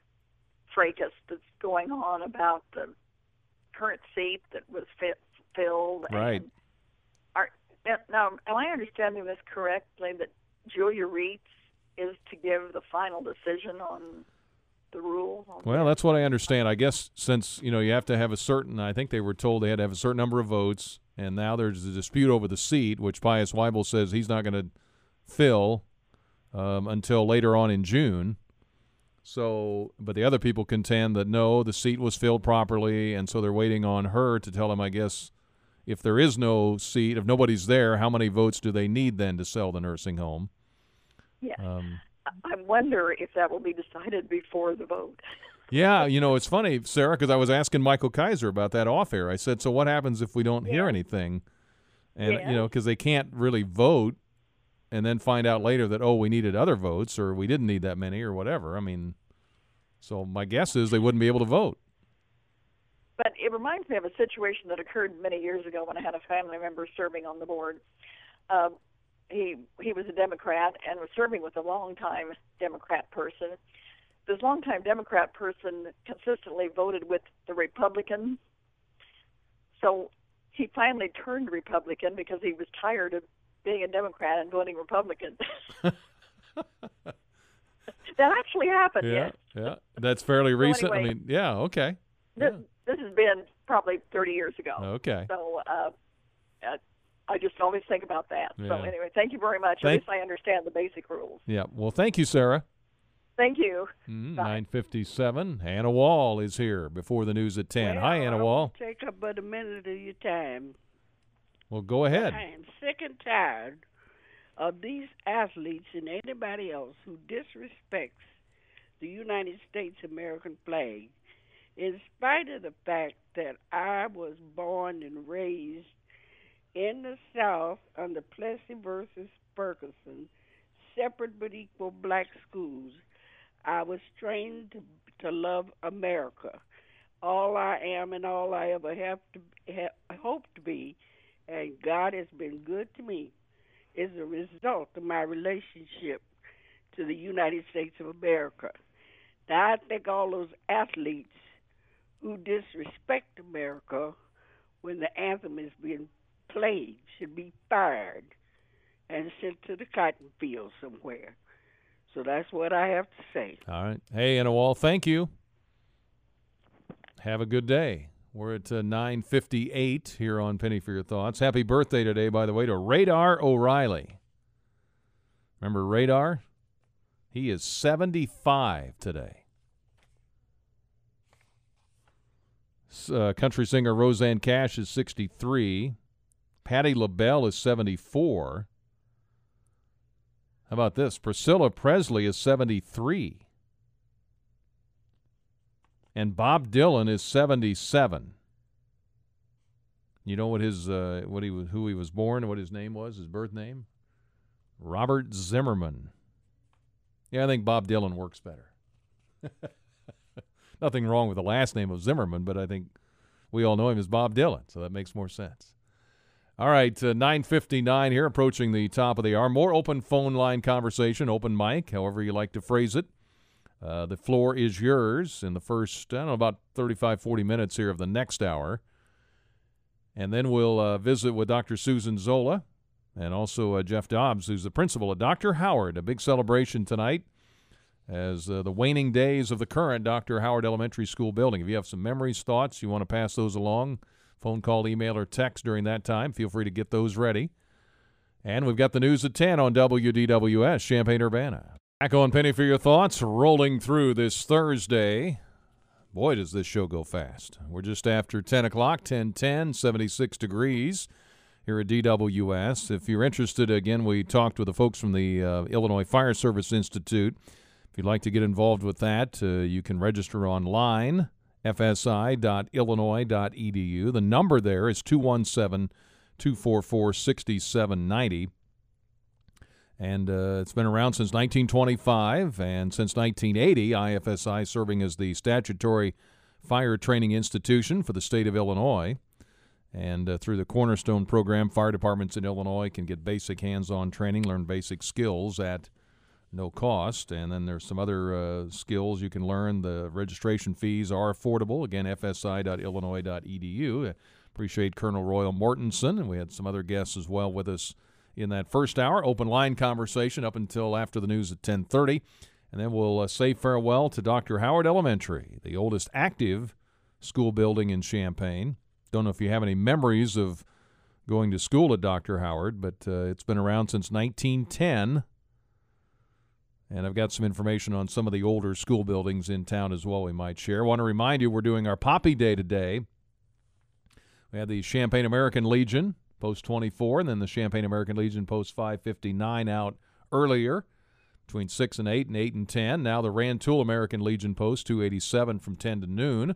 fracas that's going on about the current seat that was fi- filled. Right. And are, now, now, am I understanding this correctly that Julia Rietz is to give the final decision on the rule? Well, that's what I understand. I guess since you know you have to have a certain, I think they were told they had to have a certain number of votes, and now there's a dispute over the seat, which Pius Weibel says he's not going to fill um, until later on in June. So, but the other people contend that no, the seat was filled properly, and so they're waiting on her to tell him. I guess if there is no seat, if nobody's there, how many votes do they need then to sell the nursing home? Yeah. Um, I wonder if that will be decided before the vote. Yeah, you know, it's funny, Sarah, because I was asking Michael Kaiser about that off air. I said, so what happens if we don't hear anything? And, Yeah. you know, because they can't really vote and then find out later that, oh, we needed other votes or we didn't need that many or whatever. I mean, so my guess is they wouldn't be able to vote. But it reminds me of a situation that occurred many years ago when I had a family member serving on the board. Um, he he was a Democrat and was serving with a longtime Democrat person. This longtime Democrat person consistently voted with the Republican. So he finally turned Republican because he was tired of being a Democrat and voting Republican. that actually happened. yeah, yeah. That's fairly recent. I anyway- mean, yeah, okay. This, this has been probably 30 years ago. Okay. So uh, uh, I just always think about that. So anyway, thank you very much. Thank- At least I understand the basic rules. Yeah. Well, thank you, Sarah. Thank you. Mm, 957. Anna Wall is here before the news at 10. Hi, Well, Anna I Wall. won't Take up but a minute of your time. Well, go ahead. I am sick and tired of these athletes and anybody else who disrespects the United States American flag. In spite of the fact that I was born and raised in the South under Plessy versus Ferguson, separate but equal black schools, I was trained to, to love America. All I am and all I ever have to ha, hope to be, and God has been good to me, is a result of my relationship to the United States of America. Now, I think all those athletes who disrespect America when the anthem is being played should be fired and sent to the cotton field somewhere. So that's what I have to say. All right. Hey, Anna Wall, thank you. Have a good day. We're at uh, 958 here on Penny for Your Thoughts. Happy birthday today, by the way, to Radar O'Reilly. Remember Radar? He is 75 today. Uh, country singer Rosanne Cash is 63. Patti LaBelle is 74. How about this? Priscilla Presley is 73. And Bob Dylan is 77. You know what his uh, what he was who he was born, what his name was, his birth name? Robert Zimmerman. Yeah, I think Bob Dylan works better. Nothing wrong with the last name of Zimmerman, but I think we all know him as Bob Dylan, so that makes more sense. All right, uh, 959 here, approaching the top of the hour. More open phone line conversation, open mic, however you like to phrase it. Uh, the floor is yours in the first, I don't know, about 35, 40 minutes here of the next hour. And then we'll uh, visit with Dr. Susan Zola and also uh, Jeff Dobbs, who's the principal at Dr. Howard. A big celebration tonight as uh, the waning days of the current Dr. Howard Elementary School building. If you have some memories, thoughts, you want to pass those along, phone call, email, or text during that time, feel free to get those ready. And we've got the news at 10 on WDWS, Champaign Urbana. Back on Penny for your thoughts, rolling through this Thursday. Boy, does this show go fast. We're just after 10 o'clock, 1010, 76 degrees here at DWS. If you're interested, again, we talked with the folks from the uh, Illinois Fire Service Institute. If you'd like to get involved with that, uh, you can register online, fsi.illinois.edu. The number there is 217 244 6790. And uh, it's been around since 1925, and since 1980, IFSI serving as the statutory fire training institution for the state of Illinois. And uh, through the Cornerstone program, fire departments in Illinois can get basic hands on training, learn basic skills at no cost. And then there's some other uh, skills you can learn. The registration fees are affordable. Again, fsi.illinois.edu. Appreciate Colonel Royal Mortenson, and we had some other guests as well with us in that first hour. Open line conversation up until after the news at 10:30, and then we'll uh, say farewell to Dr. Howard Elementary, the oldest active school building in Champaign. Don't know if you have any memories of going to school at Dr. Howard, but uh, it's been around since 1910. And I've got some information on some of the older school buildings in town as well we might share. want to remind you we're doing our Poppy Day today. We had the Champaign American Legion post 24, and then the Champaign American Legion post 559 out earlier between 6 and 8 and 8 and 10. Now the Rantoul American Legion post 287 from 10 to noon.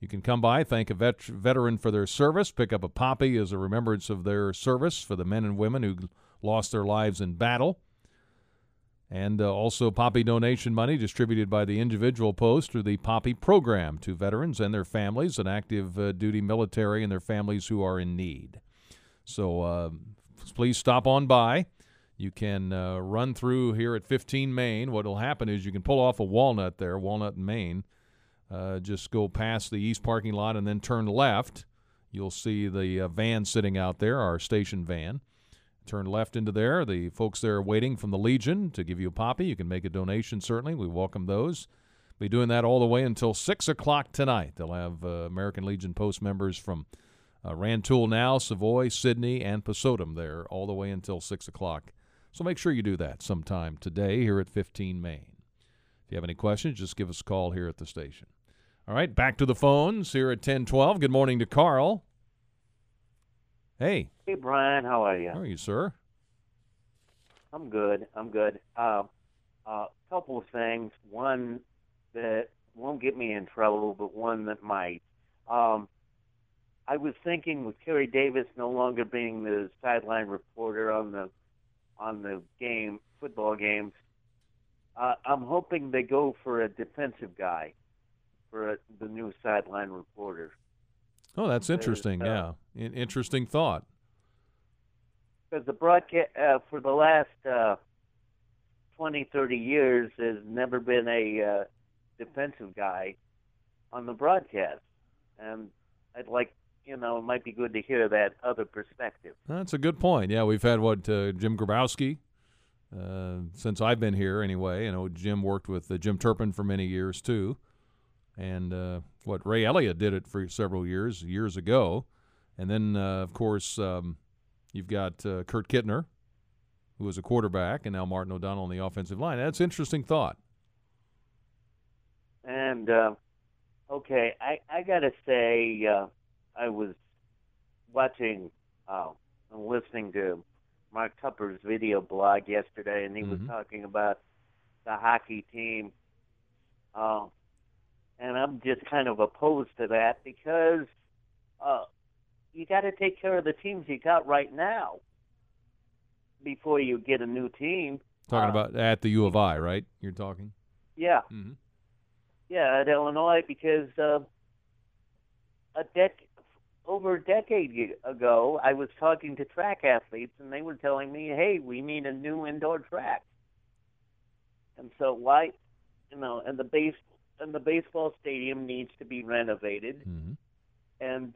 You can come by, thank a vet- veteran for their service, pick up a poppy as a remembrance of their service for the men and women who lost their lives in battle. And uh, also Poppy donation money distributed by the individual post through the Poppy program to veterans and their families, and active uh, duty military and their families who are in need. So uh, please stop on by. You can uh, run through here at 15 Main. What will happen is you can pull off a Walnut there, Walnut and Main. Uh, just go past the east parking lot and then turn left. You'll see the uh, van sitting out there, our station van. Turn left into there. The folks there are waiting from the Legion to give you a poppy. You can make a donation, certainly. We welcome those. Be doing that all the way until 6 o'clock tonight. They'll have uh, American Legion Post members from uh, Rantoul now, Savoy, Sidney, and Pesotum there all the way until 6 o'clock. So make sure you do that sometime today here at 15 Main. If you have any questions, just give us a call here at the station. All right, back to the phones here at 1012. Good morning to Carl. Hey, Hey Brian, how are you? how are you, sir? I'm good. I'm good. Uh, a couple of things. One that won't get me in trouble, but one that might. Um, I was thinking with Kerry Davis no longer being the sideline reporter on the on the game football games. Uh, I'm hoping they go for a defensive guy for a, the new sideline reporter. Oh, that's interesting. uh, yeah, In- interesting thought. because the broadcast uh, for the last uh, 20, 30 years has never been a uh, defensive guy on the broadcast, and I'd like you know it might be good to hear that other perspective. That's a good point. Yeah, we've had what uh, Jim Grabowski uh, since I've been here. Anyway, you know Jim worked with uh, Jim Turpin for many years too, and uh, what Ray Elliott did it for several years years ago, and then uh, of course um, you've got uh, Kurt Kittner, who was a quarterback, and now Martin O'Donnell on the offensive line. That's interesting thought. And uh, okay, I I gotta say uh, I was watching uh, and listening to Mark Tupper's video blog yesterday, and he was Mhm. talking about the hockey team. And I'm just kind of opposed to that because uh, you got to take care of the teams you got right now before you get a new team. Talking Uh, about at the U of I, right? You're talking. Yeah. Mm-hmm. Yeah, at Illinois because uh, a dec over a decade ago, I was talking to track athletes, and they were telling me, "Hey, we need a new indoor track." And so, why, you know, and the base and the baseball stadium needs to be renovated, Mm-hmm. and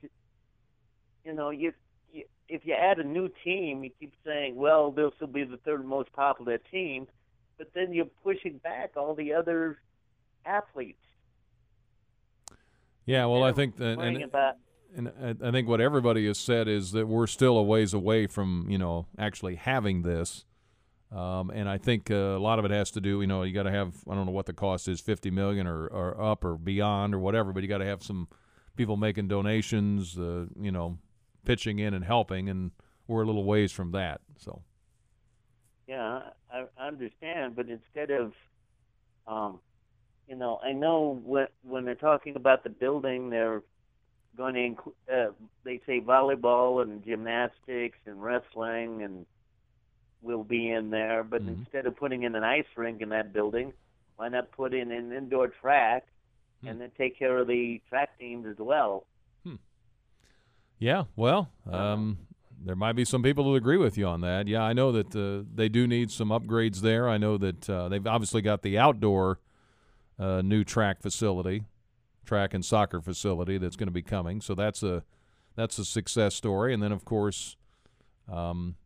you know, you y- if you add a new team, you keep saying, well, this will be the third most popular team, but then you're pushing back all the other athletes. Yeah, well, I think that, and, about and I think what everybody has said is that we're still a ways away from you know actually having this, um, and I think uh, a lot of it has to do you know you got to have I don't know what the cost is fifty million or, or up or beyond or whatever, but you got to have some people making donations, uh, you know, pitching in and helping, and we're a little ways from that. So Yeah, I, I understand, but instead of, um, you know, I know when when they're talking about the building, they're going to include. Uh, they say volleyball and gymnastics and wrestling and will be in there, but instead of putting in an ice rink in that building, why not put in an indoor track and then take care of the track teams as well? Yeah, well, um, there might be some people who agree with you on that. Yeah, I know that uh, they do need some upgrades there. I know that uh, they've obviously got the outdoor uh, new track facility, track and soccer facility that's going to be coming. So that's a that's a success story. And then of course, um,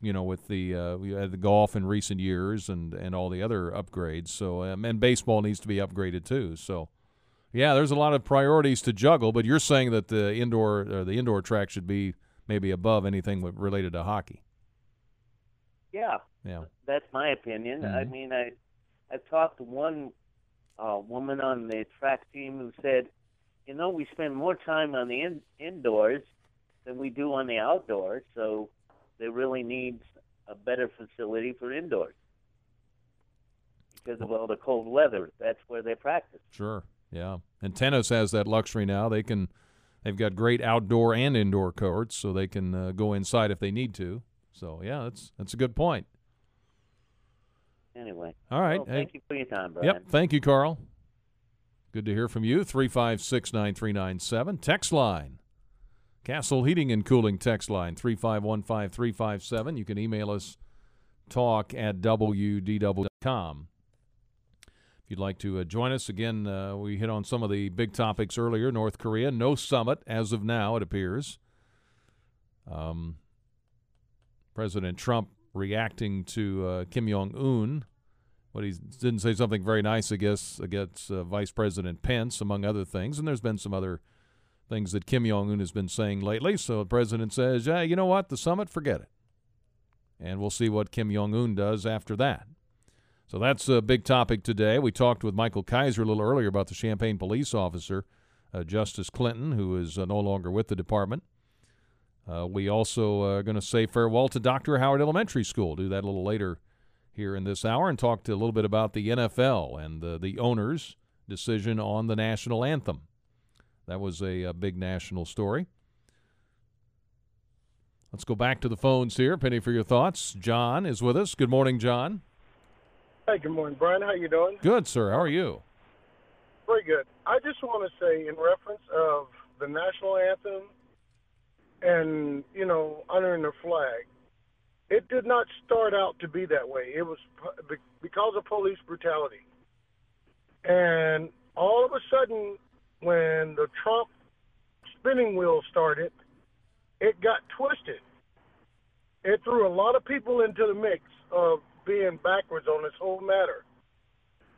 you know, with the uh, we had the golf in recent years and and all the other upgrades. So um, and baseball needs to be upgraded too. So. Yeah, there's a lot of priorities to juggle, but you're saying that the indoor or the indoor track should be maybe above anything related to hockey. Yeah, Yeah. that's my opinion. I Mhm. mean, I I talked to one uh, woman on the track team who said, you know, we spend more time on the in- indoors than we do on the outdoors, so they really need a better facility for indoors because of all the cold weather. That's where they practice. Sure. Yeah. And tennis has that luxury now. They can they've got great outdoor and indoor courts so they can uh, go inside if they need to. So, yeah, that's that's a good point. Anyway. All right. Well, Hey. thank you for your time, Brian. Yep. Thank you, Carl. Good to hear from you. 356 9397. Text line. Castle Heating and Cooling text line 3515357. You can email us talk at wdws.com. If you'd like to uh, join us, again, uh, we hit on some of the big topics earlier. North Korea, no summit as of now, it appears. Um, President Trump reacting to uh, Kim Jong Un. But he didn't say something very nice, I guess, against uh, Vice President Pence, among other things. And there's been some other things that Kim Jong Un has been saying lately. So the president says, "Yeah, you know what? The summit, forget it." And we'll see what Kim Jong Un does after that. So that's a big topic today. We talked with Michael Kaiser a little earlier about the Champaign police officer, uh, Justice Clinton, who is uh, no longer with the department. Uh, we also are going to say farewell to Dr. Howard Elementary School. Do that a little later here in this hour and talk a little bit about the NFL and the owner's decision on the national anthem. That was a, a big national story. Let's go back to the phones here. Penny for your thoughts. John is with us. Good morning, John. Hey, good morning, Brian. How you doing? Good, sir. How are you? Very good. I just want to say, in reference of the national anthem and you know honoring the flag, it did not start out to be that way. It was because of police brutality, and all of a sudden, when the Trump spinning wheel started, it got twisted. It threw a lot of people into the mix of being backwards on this whole matter.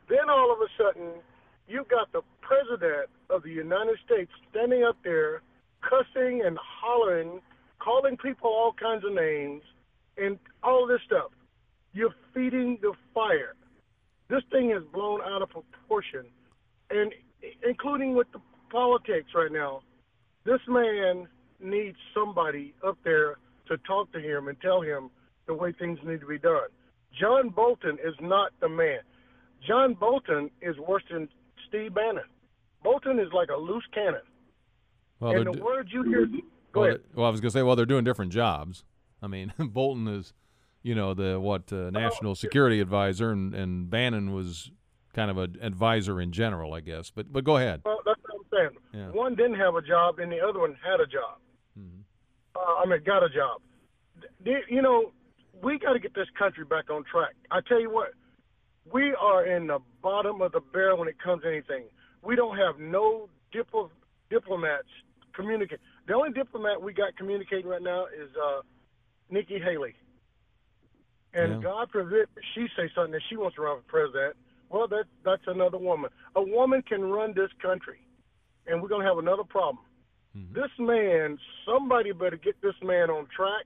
Then all of a sudden, you got the president of the United States standing up there, cussing and hollering, calling people all kinds of names, and all this stuff. You're feeding the fire. This thing is blown out of proportion, and including with the politics right now. This man needs somebody up there to talk to him and tell him the way things need to be done. John Bolton is not the man. John Bolton is worse than Steve Bannon. Bolton is like a loose cannon. Well, and the d- words you hear, go well, ahead. well, I was going to say, well, they're doing different jobs. I mean, Bolton is, you know, the what uh, national security advisor, and, and Bannon was kind of an advisor in general, I guess. But but go ahead. Well, that's what I'm saying. Yeah. One didn't have a job, and the other one had a job. Uh, I mean, got a job. You know, we got to get this country back on track. I tell you what, we are in the bottom of the barrel when it comes to anything. We don't have no diplo- diplomats communicate. The only diplomat we got communicating right now is uh, Nikki Haley. And Yeah. God forbid she say something that she wants to run for president. Well, that that's another woman. A woman can run this country, and we're gonna have another problem. This man, somebody better get this man on track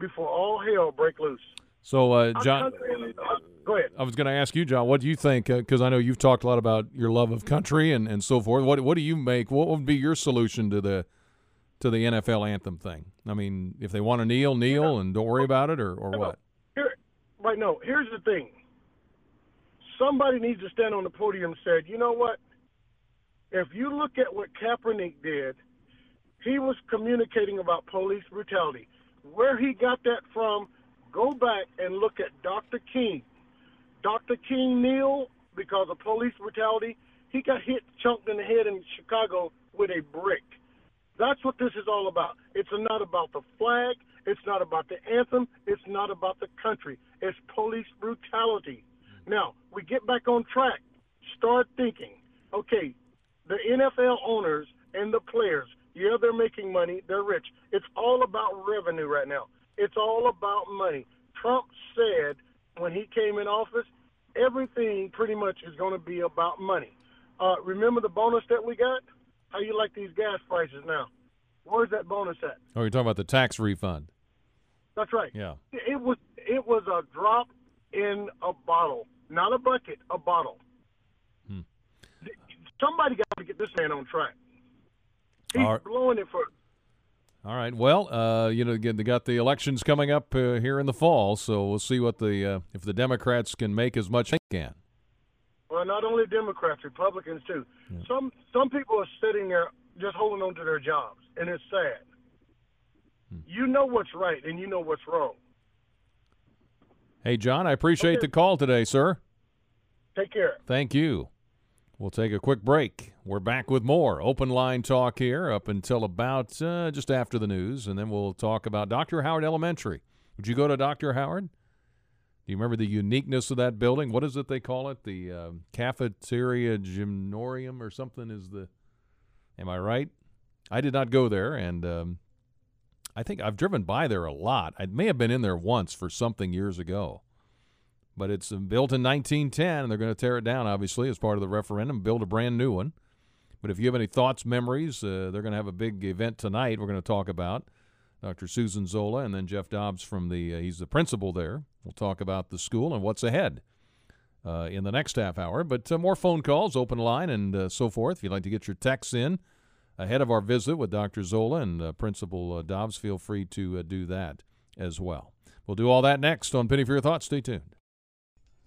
before all hell break loose. So, uh, John, country- uh, go ahead. I was going to ask you, John, what do you think? Because I know you've talked a lot about your love of country and, and so forth. What what do you make? What would be your solution to the to the NFL anthem thing? I mean, if they want to kneel, kneel, and don't worry about it, or, or what? Here, right now, here's the thing. Somebody needs to stand on the podium and said, you know what? If you look at what Kaepernick did, he was communicating about police brutality. Where he got that from, go back and look at Dr. King. Dr. King kneeled because of police brutality. He got hit, chunked in the head in Chicago with a brick. That's what this is all about. It's not about the flag. It's not about the anthem. It's not about the country. It's police brutality. Now, we get back on track. Start thinking, okay, the NFL owners and the players, yeah, they're making money. They're rich. It's all about revenue right now. It's all about money. Trump said when he came in office, everything pretty much is going to be about money. Uh, remember the bonus that we got? How you like these gas prices now? Where's that bonus at? Oh, you're talking about the tax refund. That's right. Yeah. It was it was a drop in a bottle, not a bucket, a bottle. Hmm. Somebody got to get this man on track. He's right. blowing it for. All right. Well, uh, you know, again, they got the elections coming up uh, here in the fall, so we'll see what the uh, if the Democrats can make as much as they can. Well, not only Democrats, Republicans too. Some some people are sitting there just holding on to their jobs, and it's sad. Hmm. You know what's right, and you know what's wrong. Hey, John, I appreciate the call today, sir. Take care. Thank you. We'll take a quick break. We're back with more open line talk here up until about uh, just after the news, and then we'll talk about Dr. Howard Elementary. Would you go to Dr. Howard? Do you remember the uniqueness of that building? What is it they call it? The uh, cafeteria gymnorium or something is the. Am I right? I did not go there, and um, I think I've driven by there a lot. I may have been in there once for something years ago but it's uh, built in 1910, and they're going to tear it down, obviously, as part of the referendum, build a brand new one. But if you have any thoughts, memories, uh, they're going to have a big event tonight. We're going to talk about Dr. Susan Zola and then Jeff Dobbs from the uh, he's the principal there. We'll talk about the school and what's ahead uh, in the next half hour. But uh, more phone calls, open line, and uh, so forth. If you'd like to get your texts in ahead of our visit with Dr. Zola and uh, Principal uh, Dobbs, feel free to uh, do that as well. We'll do all that next on Penny for Your Thoughts. Stay tuned.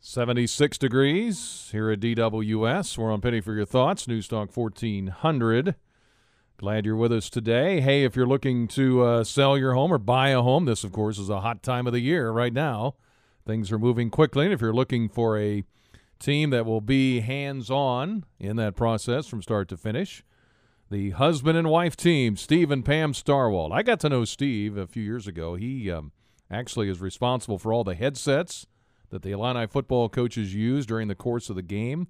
76 degrees here at DWS. We're on Penny for Your Thoughts, Newstalk 1400. Glad you're with us today. Hey, if you're looking to uh, sell your home or buy a home, this, of course, is a hot time of the year right now. Things are moving quickly. And if you're looking for a team that will be hands on in that process from start to finish, the husband and wife team, Steve and Pam Starwald. I got to know Steve a few years ago. He um, actually is responsible for all the headsets that the Illini football coaches use during the course of the game.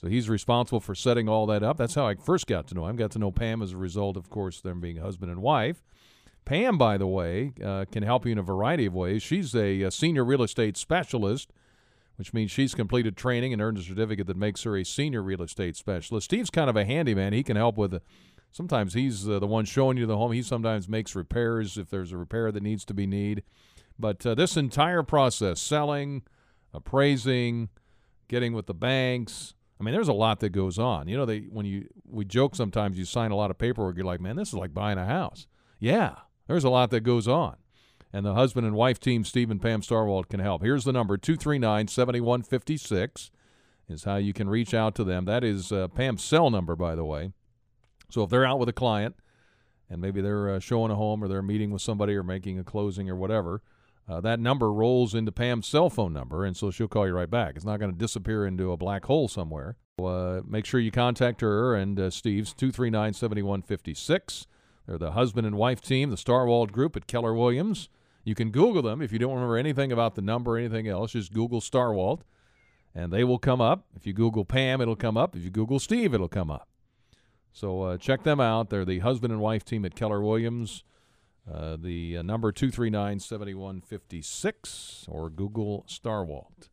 So he's responsible for setting all that up. That's how I first got to know him. Got to know Pam as a result, of course, them being husband and wife. Pam, by the way, uh, can help you in a variety of ways. She's a, a senior real estate specialist, which means she's completed training and earned a certificate that makes her a senior real estate specialist. Steve's kind of a handyman. He can help with. A, sometimes he's uh, the one showing you the home. He sometimes makes repairs if there's a repair that needs to be need. But uh, this entire process, selling, appraising, getting with the banks. I mean, there's a lot that goes on. You know, they when you we joke sometimes you sign a lot of paperwork. You're like, man, this is like buying a house. Yeah, there's a lot that goes on. And the husband and wife team, Steve and Pam Starwald, can help. Here's the number 239 7156 is how you can reach out to them. That is uh, Pam's cell number, by the way. So if they're out with a client and maybe they're uh, showing a home or they're meeting with somebody or making a closing or whatever, uh, that number rolls into Pam's cell phone number, and so she'll call you right back. It's not going to disappear into a black hole somewhere. Uh, make sure you contact her and uh, Steve's 239 7156. They're the husband and wife team, the Starwald Group at Keller Williams. You can Google them if you don't remember anything about the number or anything else. Just Google Starwald, and they will come up. If you Google Pam, it'll come up. If you Google Steve, it'll come up. So uh, check them out. They're the husband and wife team at Keller Williams. Uh, the uh, number 239 7156 or Google Starwalt.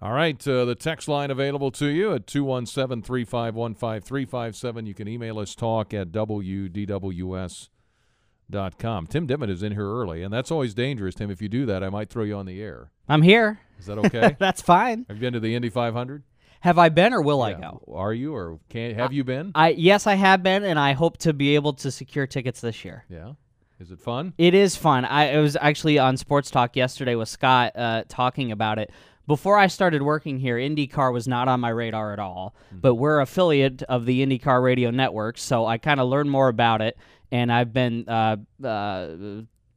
All right, uh, the text line available to you at 217 351 5357. You can email us talk at WDWS.com. Tim Dimmitt is in here early, and that's always dangerous, Tim. If you do that, I might throw you on the air. I'm here. Is that okay? That's fine. Have you been to the Indy 500? Have I been or will I go? Are you or can have you been? I yes, I have been, and I hope to be able to secure tickets this year. Yeah. Is it fun? It is fun. I, I was actually on Sports Talk yesterday with Scott uh, talking about it. Before I started working here, IndyCar was not on my radar at all. But we're affiliate of the IndyCar Radio Network, so I kind of learned more about it, and I've been uh, uh,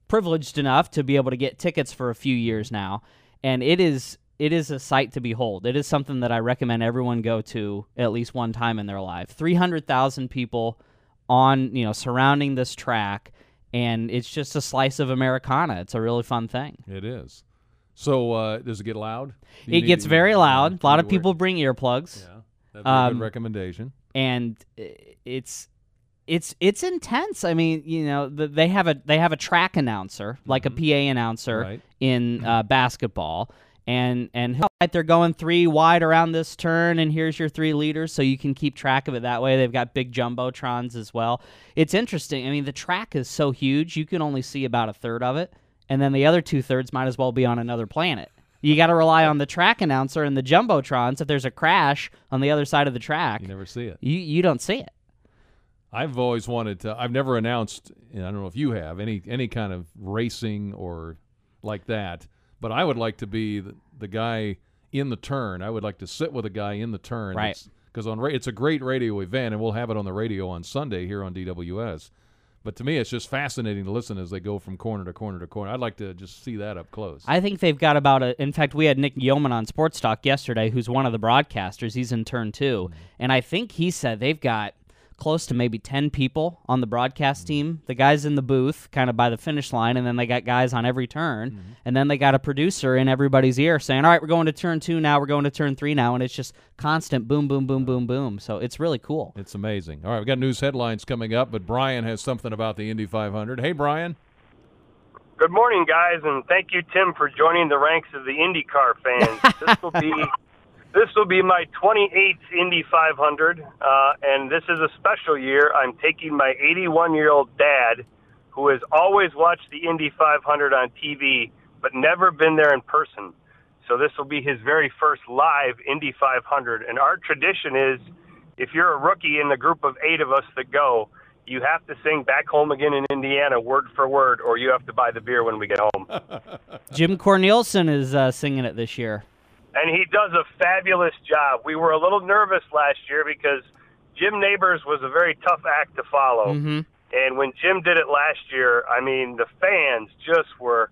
privileged enough to be able to get tickets for a few years now, and it is it is a sight to behold. It is something that I recommend everyone go to at least one time in their life. Three hundred thousand people on you know surrounding this track and it's just a slice of Americana. It's a really fun thing. It is. So uh, does it get loud? It gets very loud. A lot of people bring earplugs. Yeah, that'd be a good Um, recommendation. And it's it's it's intense. I mean, you know, the, they have a they have a track announcer, like a PA announcer Mm-hmm. Right. in uh, basketball. And and he'll- they're going three wide around this turn, and here's your three leaders, so you can keep track of it that way. They've got big jumbotrons as well. It's interesting. I mean, the track is so huge, you can only see about a third of it, and then the other two thirds might as well be on another planet. You got to rely on the track announcer and the jumbotrons. If there's a crash on the other side of the track, You never see it. you you don't see it. I've always wanted to. I've never announced. And I don't know if you have any any kind of racing or like that. But I would like to be the, the guy in the turn. I would like to sit with a guy in the turn. Right. Because on ra- it's a great radio event, and we'll have it on the radio on Sunday here on DWS. But to me, it's just fascinating to listen as they go from corner to corner to corner. I'd like to just see that up close. I think they've got about a. In fact, we had Nick Yeoman on Sports Talk yesterday, who's one of the broadcasters. He's in turn 2 mm-hmm. and I think he said they've got close to maybe ten people on the broadcast mm-hmm. team. The guys in the booth, kind of by the finish line, and then they got guys on every turn, mm-hmm. and then they got a producer in everybody's ear saying, "All right, we're going to turn two now. We're going to turn three now," and it's just constant boom, boom, boom, boom, boom. So it's really cool. It's amazing. All right, we got news headlines coming up, but Brian has something about the Indy 500. Hey, Brian. Good morning, guys, and thank you, Tim, for joining the ranks of the IndyCar fans. this will be this will be my 28th Indy 500, uh, and this is a special year. I'm taking my 81 year old dad, who has always watched the Indy 500 on TV, but never been there in person. So this will be his very first live Indy 500, and our tradition is, if you're a rookie in the group of eight of us that go, you have to sing back home again in Indiana word for word, or you have to buy the beer when we get home. Jim Cornelison is uh, singing it this year. And he does a fabulous job. We were a little nervous last year because Jim Nabors was a very tough act to follow. Mhm. And when Jim did it last year, I mean, the fans just were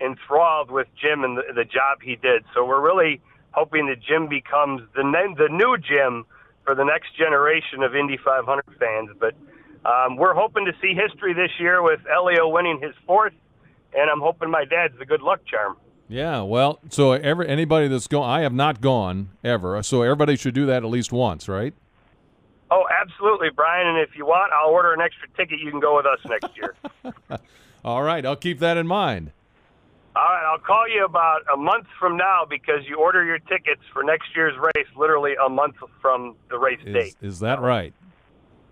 enthralled with Jim and the, the job he did. So we're really hoping that Jim becomes the ne- the new Jim for the next generation of Indy 500 fans. But um, we're hoping to see history this year with Helio winning his fourth, and I'm hoping my dad's the good luck charm. Yeah, well, so every anybody that's gone, I have not gone ever, so everybody should do that at least once, right? Oh, absolutely, Brian. And if you want, I'll order an extra ticket. You can go with us next year. All right, I'll keep that in mind. All right, I'll call you about a month from now because you order your tickets for next year's race literally a month from the race Is, date. is that right?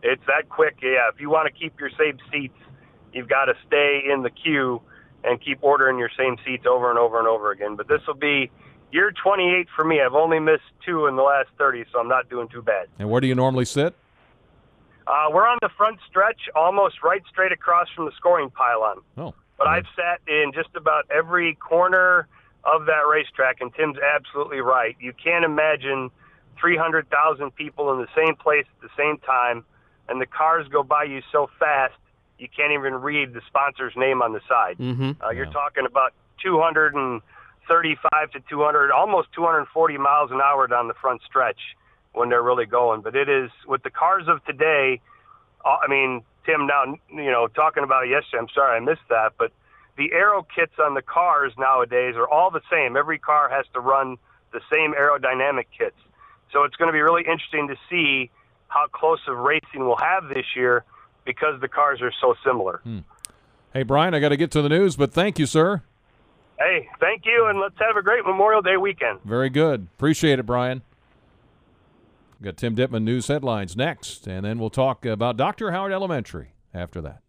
It's that quick. Yeah, if you want to keep your same seats, you've got to stay in the queue and keep ordering your same seats over and over and over again. But this will be year 28 for me. I've only missed two in the last 30, so I'm not doing too bad. And where do you normally sit? Uh, we're on the front stretch, almost right straight across from the scoring pylon. Oh, But I've sat in just about every corner of that racetrack, and Tim's absolutely right. You can't imagine 300,000 people in the same place at the same time, and the cars go by you so fast you can't even read the sponsor's name on the side. Mm-hmm. Uh, you're talking about 235 to 200, almost 240 miles an hour down the front stretch when they're really going. But it is with the cars of today. uh, I mean, Tim, now you know talking about it yesterday. I'm sorry I missed that, but the aero kits on the cars nowadays are all the same. Every car has to run the same aerodynamic kits. So it's going to be really interesting to see how close of racing we'll have this year because the cars are so similar. Hey, Brian, I got to get to the news, but thank you, sir. Hey, thank you, and let's have a great Memorial Day weekend. Very good. Appreciate it, Brian. Got Tim Dimmitt news headlines next, and then we'll talk about Dr. Howard Elementary after that.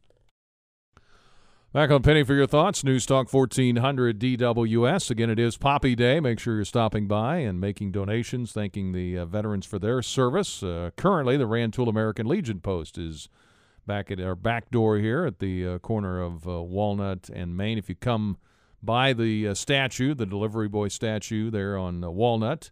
Back on Penny for your thoughts. News Talk 1400 DWS. Again, it is Poppy Day. Make sure you're stopping by and making donations, thanking the uh, veterans for their service. Uh, currently, the Rantoul American Legion post is back at our back door here at the uh, corner of uh, Walnut and Main. If you come by the uh, statue, the delivery boy statue there on uh, Walnut,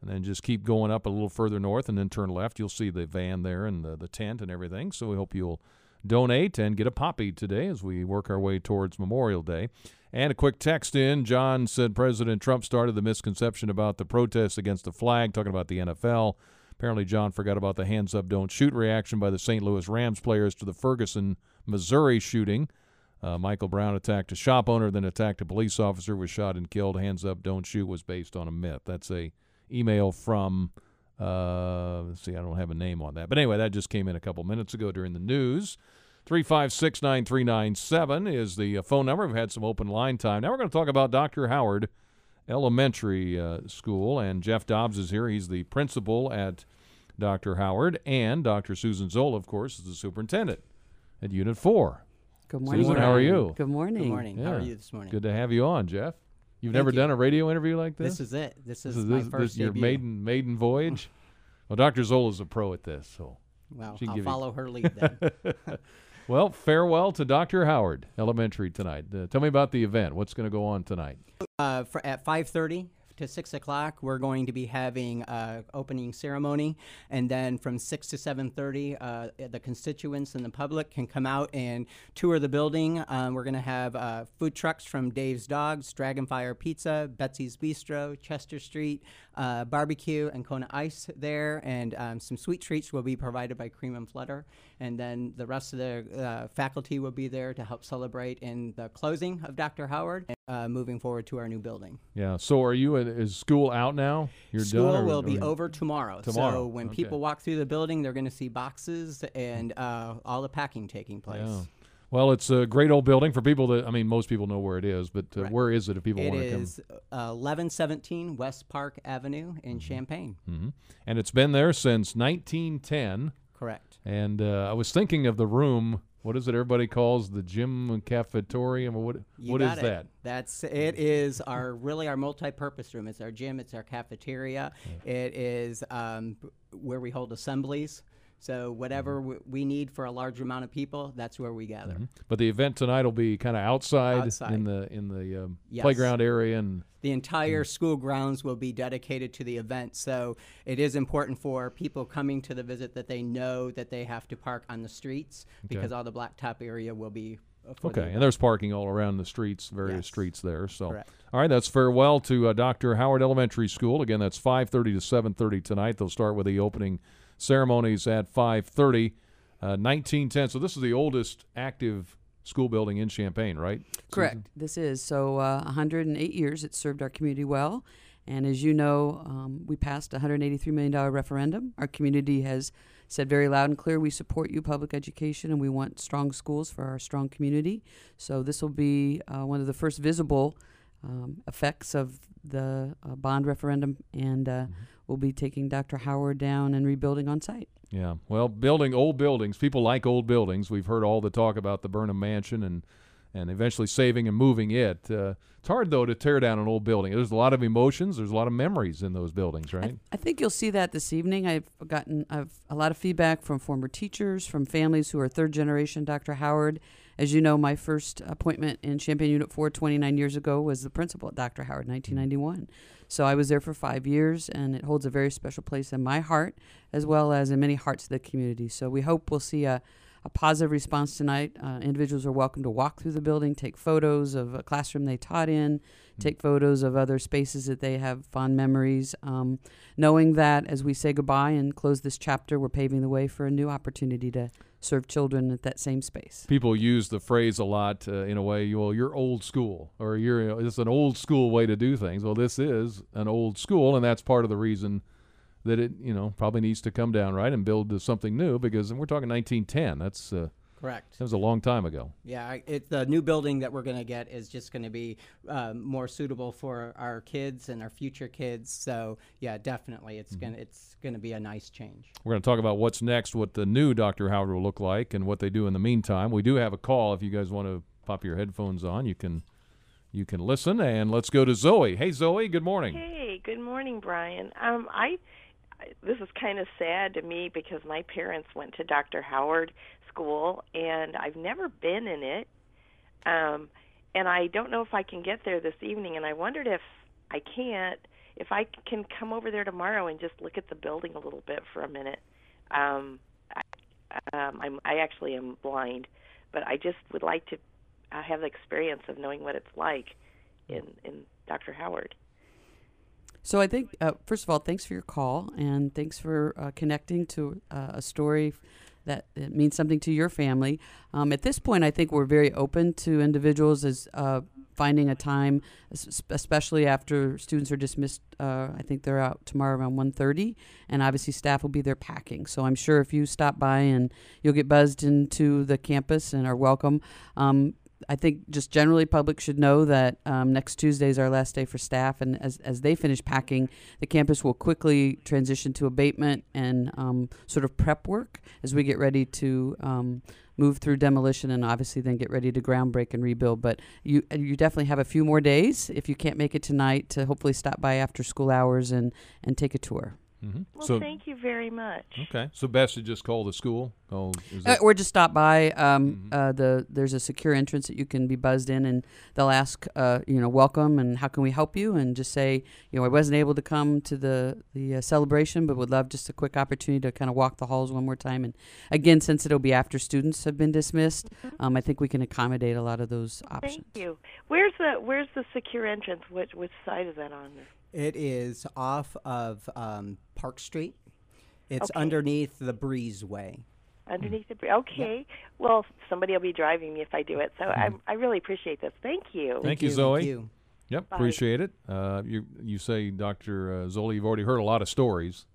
and then just keep going up a little further north and then turn left, you'll see the van there and the, the tent and everything. So we hope you'll donate and get a poppy today as we work our way towards Memorial Day. And a quick text in. John said President Trump started the misconception about the protests against the flag, talking about the NFL. Apparently, John forgot about the hands up, don't shoot reaction by the St. Louis Rams players to the Ferguson, Missouri shooting. Uh, Michael Brown attacked a shop owner, then attacked a police officer, was shot and killed. Hands up, don't shoot was based on a myth. That's a email from. Uh, let's see, I don't have a name on that, but anyway, that just came in a couple minutes ago during the news. Three five six nine three nine seven is the uh, phone number. We've had some open line time. Now we're going to talk about Dr. Howard Elementary uh, School, and Jeff Dobbs is here. He's the principal at Dr. Howard, and Dr. Susan Zola, of course, is the superintendent at Unit Four. Good morning. Susan, how are you? Good morning. Good morning. How are you this morning? Good to have you on, Jeff. You've Thank never you. done a radio interview like this. This is it. This is my first your debut. maiden maiden voyage. well, Dr. Zola is a pro at this, so Well, she can I'll give you- follow her lead then. well, farewell to Dr. Howard Elementary tonight. Uh, tell me about the event. What's going to go on tonight? Uh, for, at 5.30 to 6 o'clock we're going to be having uh, opening ceremony. And then from 6 to 7.30 uh, the constituents and the public can come out and tour the building. Um, we're going to have uh, food trucks from dave's dogs dragonfire pizza betsy's bistro chester street uh, barbecue and kona ice there and um, some sweet treats will be provided by cream and flutter and then the rest of the uh, faculty will be there to help celebrate in the closing of dr howard uh, moving forward to our new building. Yeah. So, are you? Is school out now? You're School done. or- will be over tomorrow. Tomorrow. So when Okay. people walk through the building, they're going to see boxes and uh, all the packing taking place. Yeah. Well, it's a great old building for people that I mean, most people know where it is, but uh, Right. where is it if people want to come? is uh, 1117 West Park Avenue in Champaign. hmm And it's been there since 1910. Correct. And uh, I was thinking of the room. What is it? Everybody calls the gym cafetorium, or what? You what is it. that? That's it. Is our really our multi-purpose room. It's our gym. It's our cafeteria. It is um, where we hold assemblies. So whatever Mm-hmm. w- we need for a large amount of people, that's where we gather. But the event tonight will be kind of outside, Outside. in the in the um, Yes. playground area, and The entire school grounds will be dedicated to the event. So it is important for people coming to the visit that they know that they have to park on the streets Okay. because all the blacktop area will be. for the Okay, and there's parking all around the streets, various Yes. streets there. So, Correct. all right, that's farewell to uh, Dr. Howard Elementary School. Again, that's 5:30 to 7:30 tonight. They'll start with the opening ceremonies at 5:30. Uh, 1910. So this is the oldest active school building in Champaign, right? Correct. This is so uh, 108 years. It served our community well, and as you know, um, we passed a 183 million dollar referendum. Our community has said very loud and clear we support you, public education, and we want strong schools for our strong community. So this will be uh, one of the first visible um, effects of the uh, bond referendum, and uh, we'll be taking Dr. Howard down and rebuilding on site. Yeah. Well, building old buildings. People like old buildings. We've heard all the talk about the Burnham Mansion and and eventually saving and moving it. Uh, it's hard though to tear down an old building. There's a lot of emotions. There's a lot of memories in those buildings, right? I think you'll see that this evening. I've gotten I've a lot of feedback from former teachers, from families who are third generation Dr. Howard. As you know, my first appointment in Champaign Unit 4 29 years ago was the principal at Dr. Howard, 1991. So I was there for five years, and it holds a very special place in my heart, as well as in many hearts of the community. So we hope we'll see a, a positive response tonight. Uh, individuals are welcome to walk through the building, take photos of a classroom they taught in, take photos of other spaces that they have fond memories, um, knowing that as we say goodbye and close this chapter, we're paving the way for a new opportunity to serve children at that same space. People use the phrase a lot uh, in a way. Well, you're old school, or you're you know, it's an old school way to do things. Well, this is an old school, and that's part of the reason that it you know probably needs to come down right and build something new because we're talking 1910. That's uh, Correct. That was a long time ago. Yeah, it, the new building that we're going to get is just going to be um, more suitable for our kids and our future kids. So yeah, definitely, it's Mm-hmm. gonna it's gonna be a nice change. We're going to talk about what's next, what the new Dr. Howard will look like, and what they do in the meantime. We do have a call. If you guys want to pop your headphones on, you can you can listen. And let's go to Zoe. Hey, Zoe. Good morning. Hey, good morning, Brian. Um, I, I this is kind of sad to me because my parents went to Dr. Howard School, and I've never been in it. Um, and I don't know if I can get there this evening, and I wondered if I can't, if I can come over there tomorrow and just look at the building a little bit for a minute. Um, I, um, I'm, I actually am blind, but I just would like to uh, have the experience of knowing what it's like in in Dr. Howard. So I think, uh, first of all, thanks for your call and thanks for uh, connecting to uh, a story that, that means something to your family. Um, at this point, I think we're very open to individuals as uh, finding a time, especially after students are dismissed. Uh, I think they're out tomorrow around 1.30, and obviously staff will be there packing. So I'm sure if you stop by and you'll get buzzed into the campus and are welcome. Um, I think just generally public should know that um, next Tuesday is our last day for staff, and as, as they finish packing, the campus will quickly transition to abatement and um, sort of prep work as we get ready to um, move through demolition and obviously then get ready to ground break and rebuild. But you you definitely have a few more days if you can't make it tonight to hopefully stop by after school hours and and take a tour. Mm-hmm. Well, so thank you very much. okay, so best to just call the school. Oh, is Uh, or just stop by. Um, uh, the there's a secure entrance that you can be buzzed in, and they'll ask, uh, you know, welcome and how can we help you, and just say, you know, I wasn't able to come to the the uh, celebration, but would love just a quick opportunity to kind of walk the halls one more time. And again, since it'll be after students have been dismissed, um, I think we can accommodate a lot of those options. Thank you. Where's the Where's the secure entrance? Which which side is that on? It is off of um, Park Street. It's Okay. underneath the Breezeway. Underneath the bridge. Okay. Well, somebody will be driving me if I do it. So I I really appreciate this. Thank you. Thank, you, Zoe. Yep, Bye. appreciate it. Uh, you you say, Dr. Uh, Zola, you've already heard a lot of stories.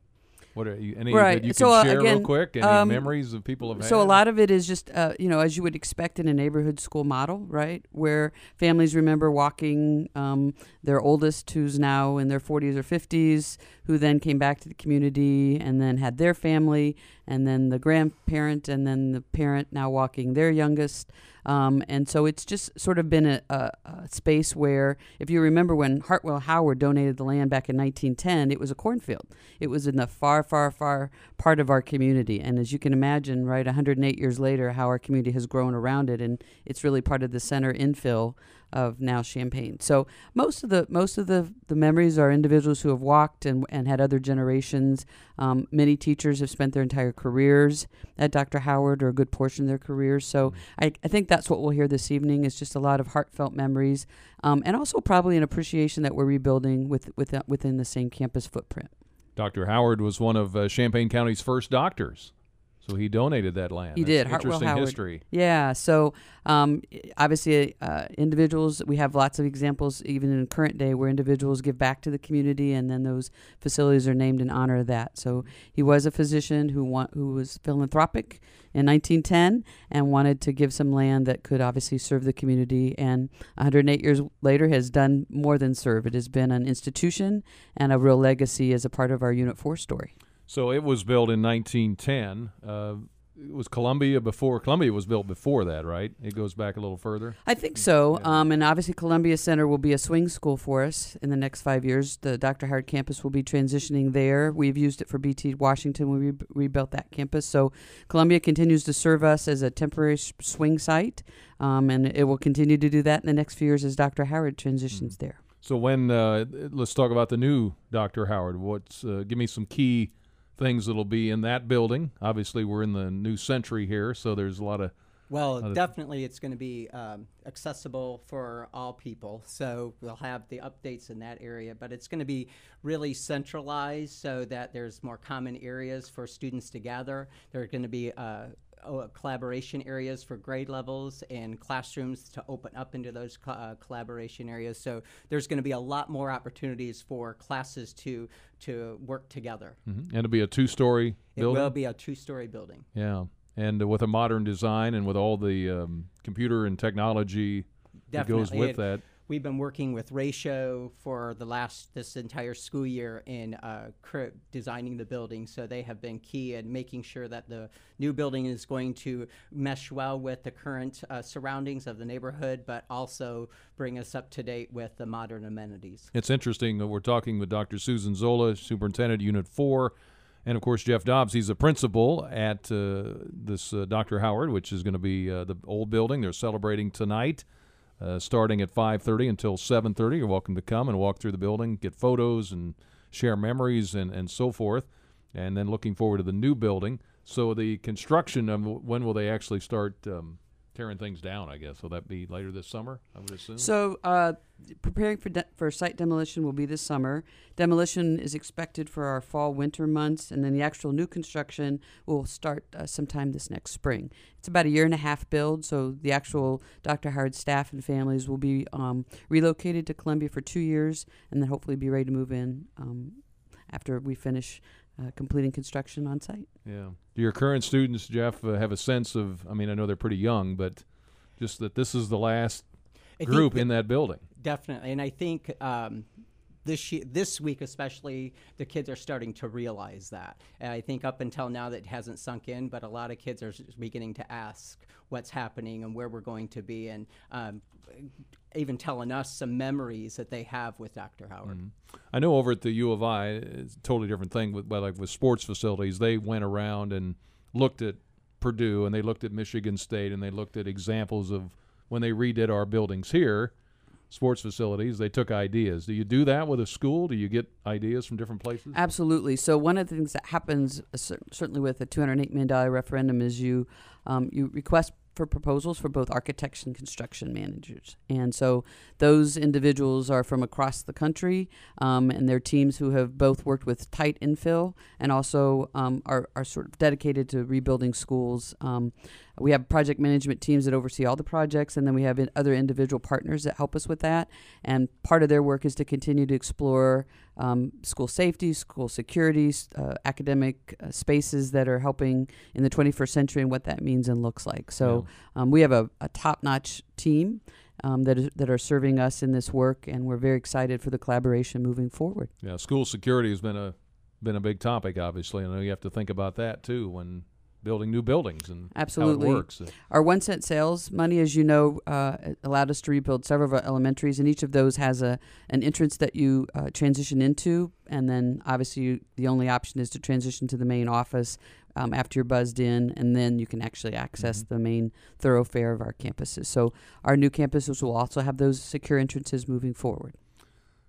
What are you, any right. that you so can uh, share again, real quick? Any um, memories of people have had? So a lot of it is just, uh, you know, as you would expect in a neighborhood school model, right, where families remember walking um, their oldest, who's now in their 40s or 50s, who then came back to the community and then had their family, and then the grandparent, and then the parent now walking their youngest. Um, and so it's just sort of been a, a, a space where, if you remember when Hartwell Howard donated the land back in 1910, it was a cornfield. It was in the far, far, far part of our community. And as you can imagine, right, 108 years later, how our community has grown around it, and it's really part of the center infill of now Champaign. So most of the most of the, the memories are individuals who have walked and, and had other generations. Um, many teachers have spent their entire careers at Dr. Howard or a good portion of their careers. So I, I think that's what we'll hear this evening is just a lot of heartfelt memories um, and also probably an appreciation that we're rebuilding with, with, within the same campus footprint. Dr. Howard was one of uh, Champaign County's first doctors, so he donated that land. He That's did. Hartwell Interesting Howard. history. Yeah. So um, obviously, uh, individuals. We have lots of examples, even in current day, where individuals give back to the community, and then those facilities are named in honor of that. So he was a physician who want, who was philanthropic in 1910 and wanted to give some land that could obviously serve the community. And 108 years later, has done more than serve. It has been an institution and a real legacy as a part of our Unit Four story. So it was built in 1910. Uh, it was Columbia before Columbia was built before that, right? It goes back a little further. I think so. Um, and obviously, Columbia Center will be a swing school for us in the next five years. The Dr. Howard campus will be transitioning there. We've used it for BT Washington. We re- rebuilt that campus. So Columbia continues to serve us as a temporary s- swing site, um, and it will continue to do that in the next few years as Dr. Howard transitions there. So when uh, let's talk about the new Dr. Howard. What's uh, give me some key things that'll be in that building? Obviously, we're in the new century here, so there's a lot of Well, lot of- definitely, it's going to be um, accessible for all people. So we'll have the updates in that area, but it's going to be really centralized so that there's more common areas for students to gather. There are going to be uh, uh, collaboration areas for grade levels and classrooms to open up into those co- uh, collaboration areas. So there's going to be a lot more opportunities for classes to to work together. Mhm. And it'll be a two-story It building. will be a two-story building. Yeah, and uh, with a modern design and with all the um, computer and technology that goes with It- that. We've been working with Ratio for the last this entire school year in uh, designing the building. So they have been key in making sure that the new building is going to mesh well with the current uh, surroundings of the neighborhood, but also bring us up to date with the modern amenities. It's interesting. that We're talking with Dr. Susan Zola, Superintendent Unit 4, and of course Jeff Dobbs. He's a principal at uh, this uh, Dr. Howard, which is going to be uh, the old building. They're celebrating tonight, uh, starting at 5:30 until 7:30. You're welcome to come and walk through the building, get photos, and share memories and, and so forth. And then looking forward to the new building. So the construction of when will they actually start um, tearing things down? I guess will that be later this summer? I would assume. So, uh, preparing for de- for site demolition will be this summer. Demolition is expected for our fall winter months, and then the actual new construction will start uh, sometime this next spring. It's about a year and a half build, so the actual Dr. Howard staff and families will be um, relocated to Columbia for two years, and then hopefully be ready to move in um, after we finish uh, completing construction on site. Yeah. Do your current students, Jeff, uh, have a sense of? I mean, I know they're pretty young, but just that this is the last I group that- in that building. Definitely, and I think um, this ye- this week especially, the kids are starting to realize that. And I think up until now that hasn't sunk in, but a lot of kids are beginning to ask what's happening and where we're going to be, and um, even telling us some memories that they have with Dr. Howard. Mhm. I know over at the U of I, it's a totally different thing. With like with sports facilities, they went around and looked at Purdue and they looked at Michigan State and they looked at examples of when they redid our buildings here, sports facilities. They took ideas. Do you do that with a school? Do you get ideas from different places? Absolutely. So one of the things that happens, uh, certainly with a two hundred eight million dollar referendum, is you um, you request for proposals for both architects and construction managers, and so those individuals are from across the country, um, and they're teams who have both worked with tight infill and also um, are are sort of dedicated to rebuilding schools. Um, we have project management teams that oversee all the projects, and then we have in- other individual partners that help us with that. And part of their work is to continue to explore um, school safety, school security, uh, academic uh, spaces that are helping in the 21st century and what that means and looks like. So um, we have a, a top-notch team. Um, that, is, that are serving us in this work, and we're very excited for the collaboration moving forward. Yeah, school security has been a been a big topic. Obviously, I know you have to think about that too when building new buildings and Absolutely. how it works. Our one cent sales money, as you know, uh, allowed us to rebuild several of our elementaries, and each of those has a an entrance that you uh, transition into, and then obviously you, the only option is to transition to the main office um, after you're buzzed in, and then you can actually access the main thoroughfare of our campuses. So our new campuses will also have those secure entrances moving forward.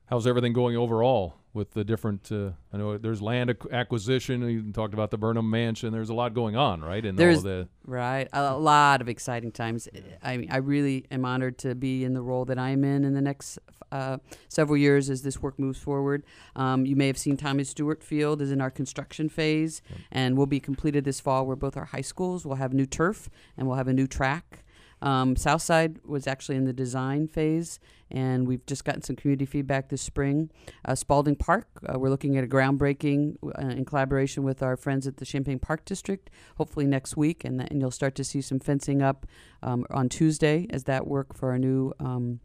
How's everything going overall with the different? Uh, I know there's land ac- acquisition. You talked about the Burnham Mansion. There's a lot going on, right? In all There's of the right a lot of exciting times. I mean, I really am honored to be in the role that I'm in in the next uh, several years as this work moves forward. Um, you may have seen Tommy Stewart Field is in our construction phase, and will be completed this fall. Where both our high schools will have new turf and we'll have a new track. Um, Southside was actually in the design phase, and we've just gotten some community feedback this spring. Uh, Spalding Park, uh, we're looking at a groundbreaking uh, in collaboration with our friends at the Champaign Park District, hopefully next week, and, and you'll start to see some fencing up um, on Tuesday as that work for our new. Um,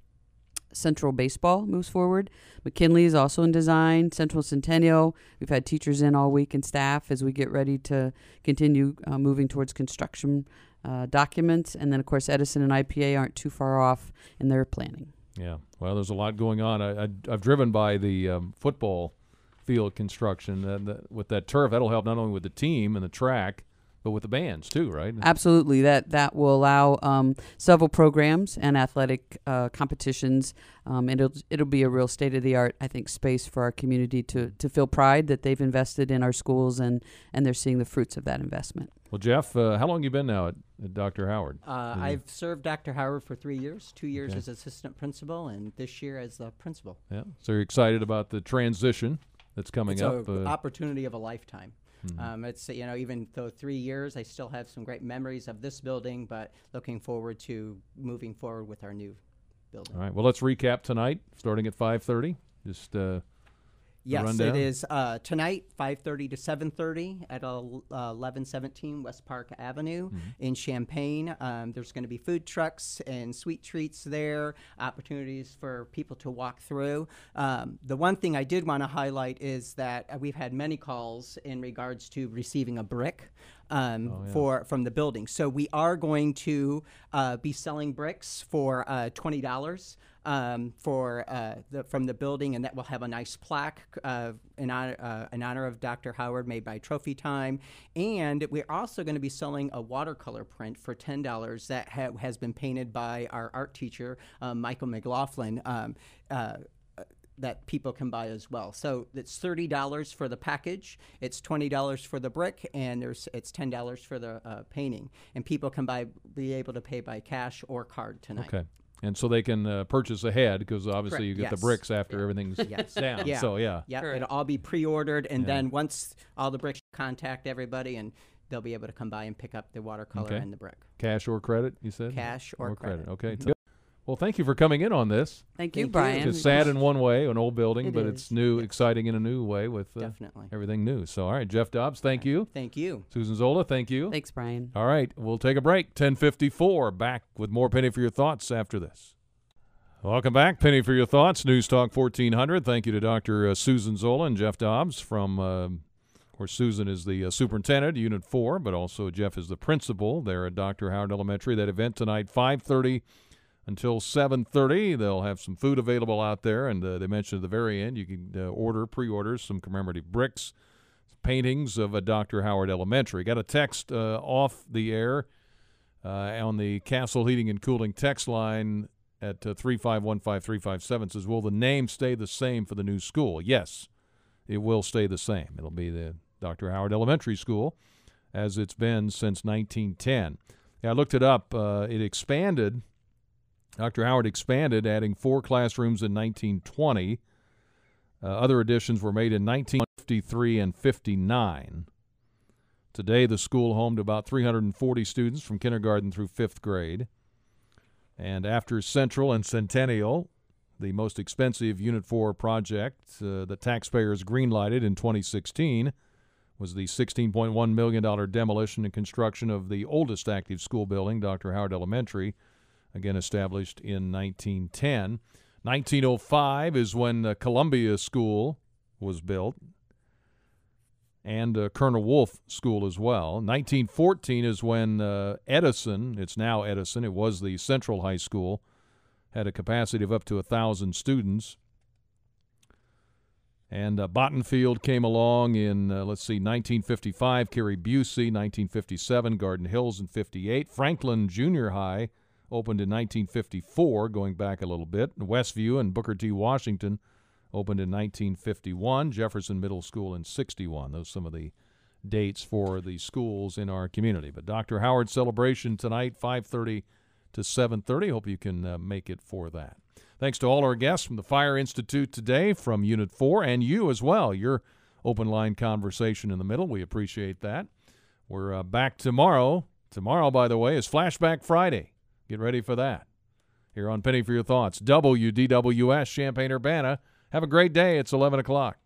Central Baseball moves forward. McKinley is also in design. Central Centennial, we've had teachers in all week and staff as we get ready to continue uh, moving towards construction uh, documents. And then, of course, Edison and IPA aren't too far off in their planning. Yeah. Well, there's a lot going on. I, I I've driven by the um, football field construction and the, with that turf. That'll help not only with the team and the track, but with the bands too, right? Absolutely, that that will allow um, several programs and athletic uh, competitions, um, and it'll it'll be a real state of the art, I think, space for our community to to feel pride that they've invested in our schools and and they're seeing the fruits of that investment. Well, Jeff, uh, how long you been now at, at Dr. Howard? Uh, I've served Dr. Howard for three years, two years Okay. as assistant principal, and this year as the principal. Yeah. So you're excited about the transition that's coming it's up? an uh, opportunity of a lifetime. Mhm. Um, it's you know even though three years, I still have some great memories of this building, but looking forward to moving forward with our new building. All right. Well, let's recap tonight, starting at 5:30. Just uh, Yes, it is uh, tonight, 5:30 to 7:30 at uh, 1117 West Park Avenue Mm-hmm. in Champaign. Um, there's going to be food trucks and sweet treats there, opportunities for people to walk through. Um, the one thing I did want to highlight is that uh, we've had many calls in regards to receiving a brick. Um, Oh, yeah. for from the building, so we are going to uh, be selling bricks for uh, twenty dollars um, for uh, the, from the building, and that will have a nice plaque uh, in, honor, uh, in honor of Dr. Howard, made by Trophy Time. And we're also going to be selling a watercolor print for ten dollars that ha- has been painted by our art teacher, uh, Michael McLaughlin. Um, uh, that people can buy as well. So it's thirty dollars for the package. It's twenty dollars for the brick, and there's it's ten dollars for the uh, painting. And people can buy be able to pay by cash or card tonight. Okay. And so they can uh, purchase ahead because obviously Correct. you get the bricks after everything's Yes. down. Yeah. So yeah. Yeah. It'll all be pre-ordered, and Yeah. then once all the bricks contact everybody, and they'll be able to come by and pick up the watercolor Okay. and the brick. Cash or credit, you said? Cash or credit. Okay. Mhm. Good. Well, thank you for coming in on this. Thank you, Thank you. Brian. It's sad in one way, an old building, It but it's is. new, exciting in a new way with uh, Definitely. everything new. So, all right, Jeff Dobbs, thank you. Thank you. Susan Zola, thank you. Thanks, Brian. All right, we'll take a break. 1054, back with more Penny for Your Thoughts after this. Welcome back, Penny for Your Thoughts, News Talk 1400. Thank you to Dr. uh, Susan Zola and Jeff Dobbs from, uh, of course, Susan is the uh, superintendent, Unit 4, but also Jeff is the principal there at Dr. Howard Elementary. That event tonight, 530 until 7.30 they'll have some food available out there and uh, they mentioned at the very end you can uh, order pre-orders some commemorative bricks paintings of a dr howard elementary. Got a text uh, off the air uh, on the castle heating and cooling text line at uh, 3515357 says will the name stay the same for the new school? Yes it will stay the same. It'll be the dr howard elementary school as it's been since 1910 yeah, i looked it up uh, it expanded Dr. Howard expanded, adding four classrooms in 1920. Uh, other additions were made in 1953 and 59. Today, the school homed about 340 students from kindergarten through fifth grade. And after Central and Centennial, the most expensive Unit 4 project uh, the taxpayers greenlighted in 2016 was the $16.1 million demolition and construction of the oldest active school building, Dr. Howard Elementary again established in 1910. 1905 is when the Columbia School was built, and uh, Colonel Wolfe School as well. 1914 is when uh, Edison, it's now Edison, it was the Central High School, had a capacity of up to a thousand students. And uh, Bottenfield came along in, uh, let's see, 1955, Carrie Busey, 1957, Garden Hills in 58, Franklin Junior High opened in 1954, going back a little bit. Westview and Booker T. Washington opened in 1951. Jefferson Middle School in 61. Those are some of the dates for the schools in our community. But Dr. Howard celebration tonight, 5:30 to 7:30. Hope you can uh, make it for that. Thanks to all our guests from the Fire Institute today, from Unit 4, and you as well. Your open line conversation in the middle. We appreciate that. We're uh, back tomorrow. Tomorrow, by the way, is Flashback Friday. Get ready for that. Here on Penny for Your Thoughts, WDWS Champaign Urbana. Have a great day. It's 11 o'clock.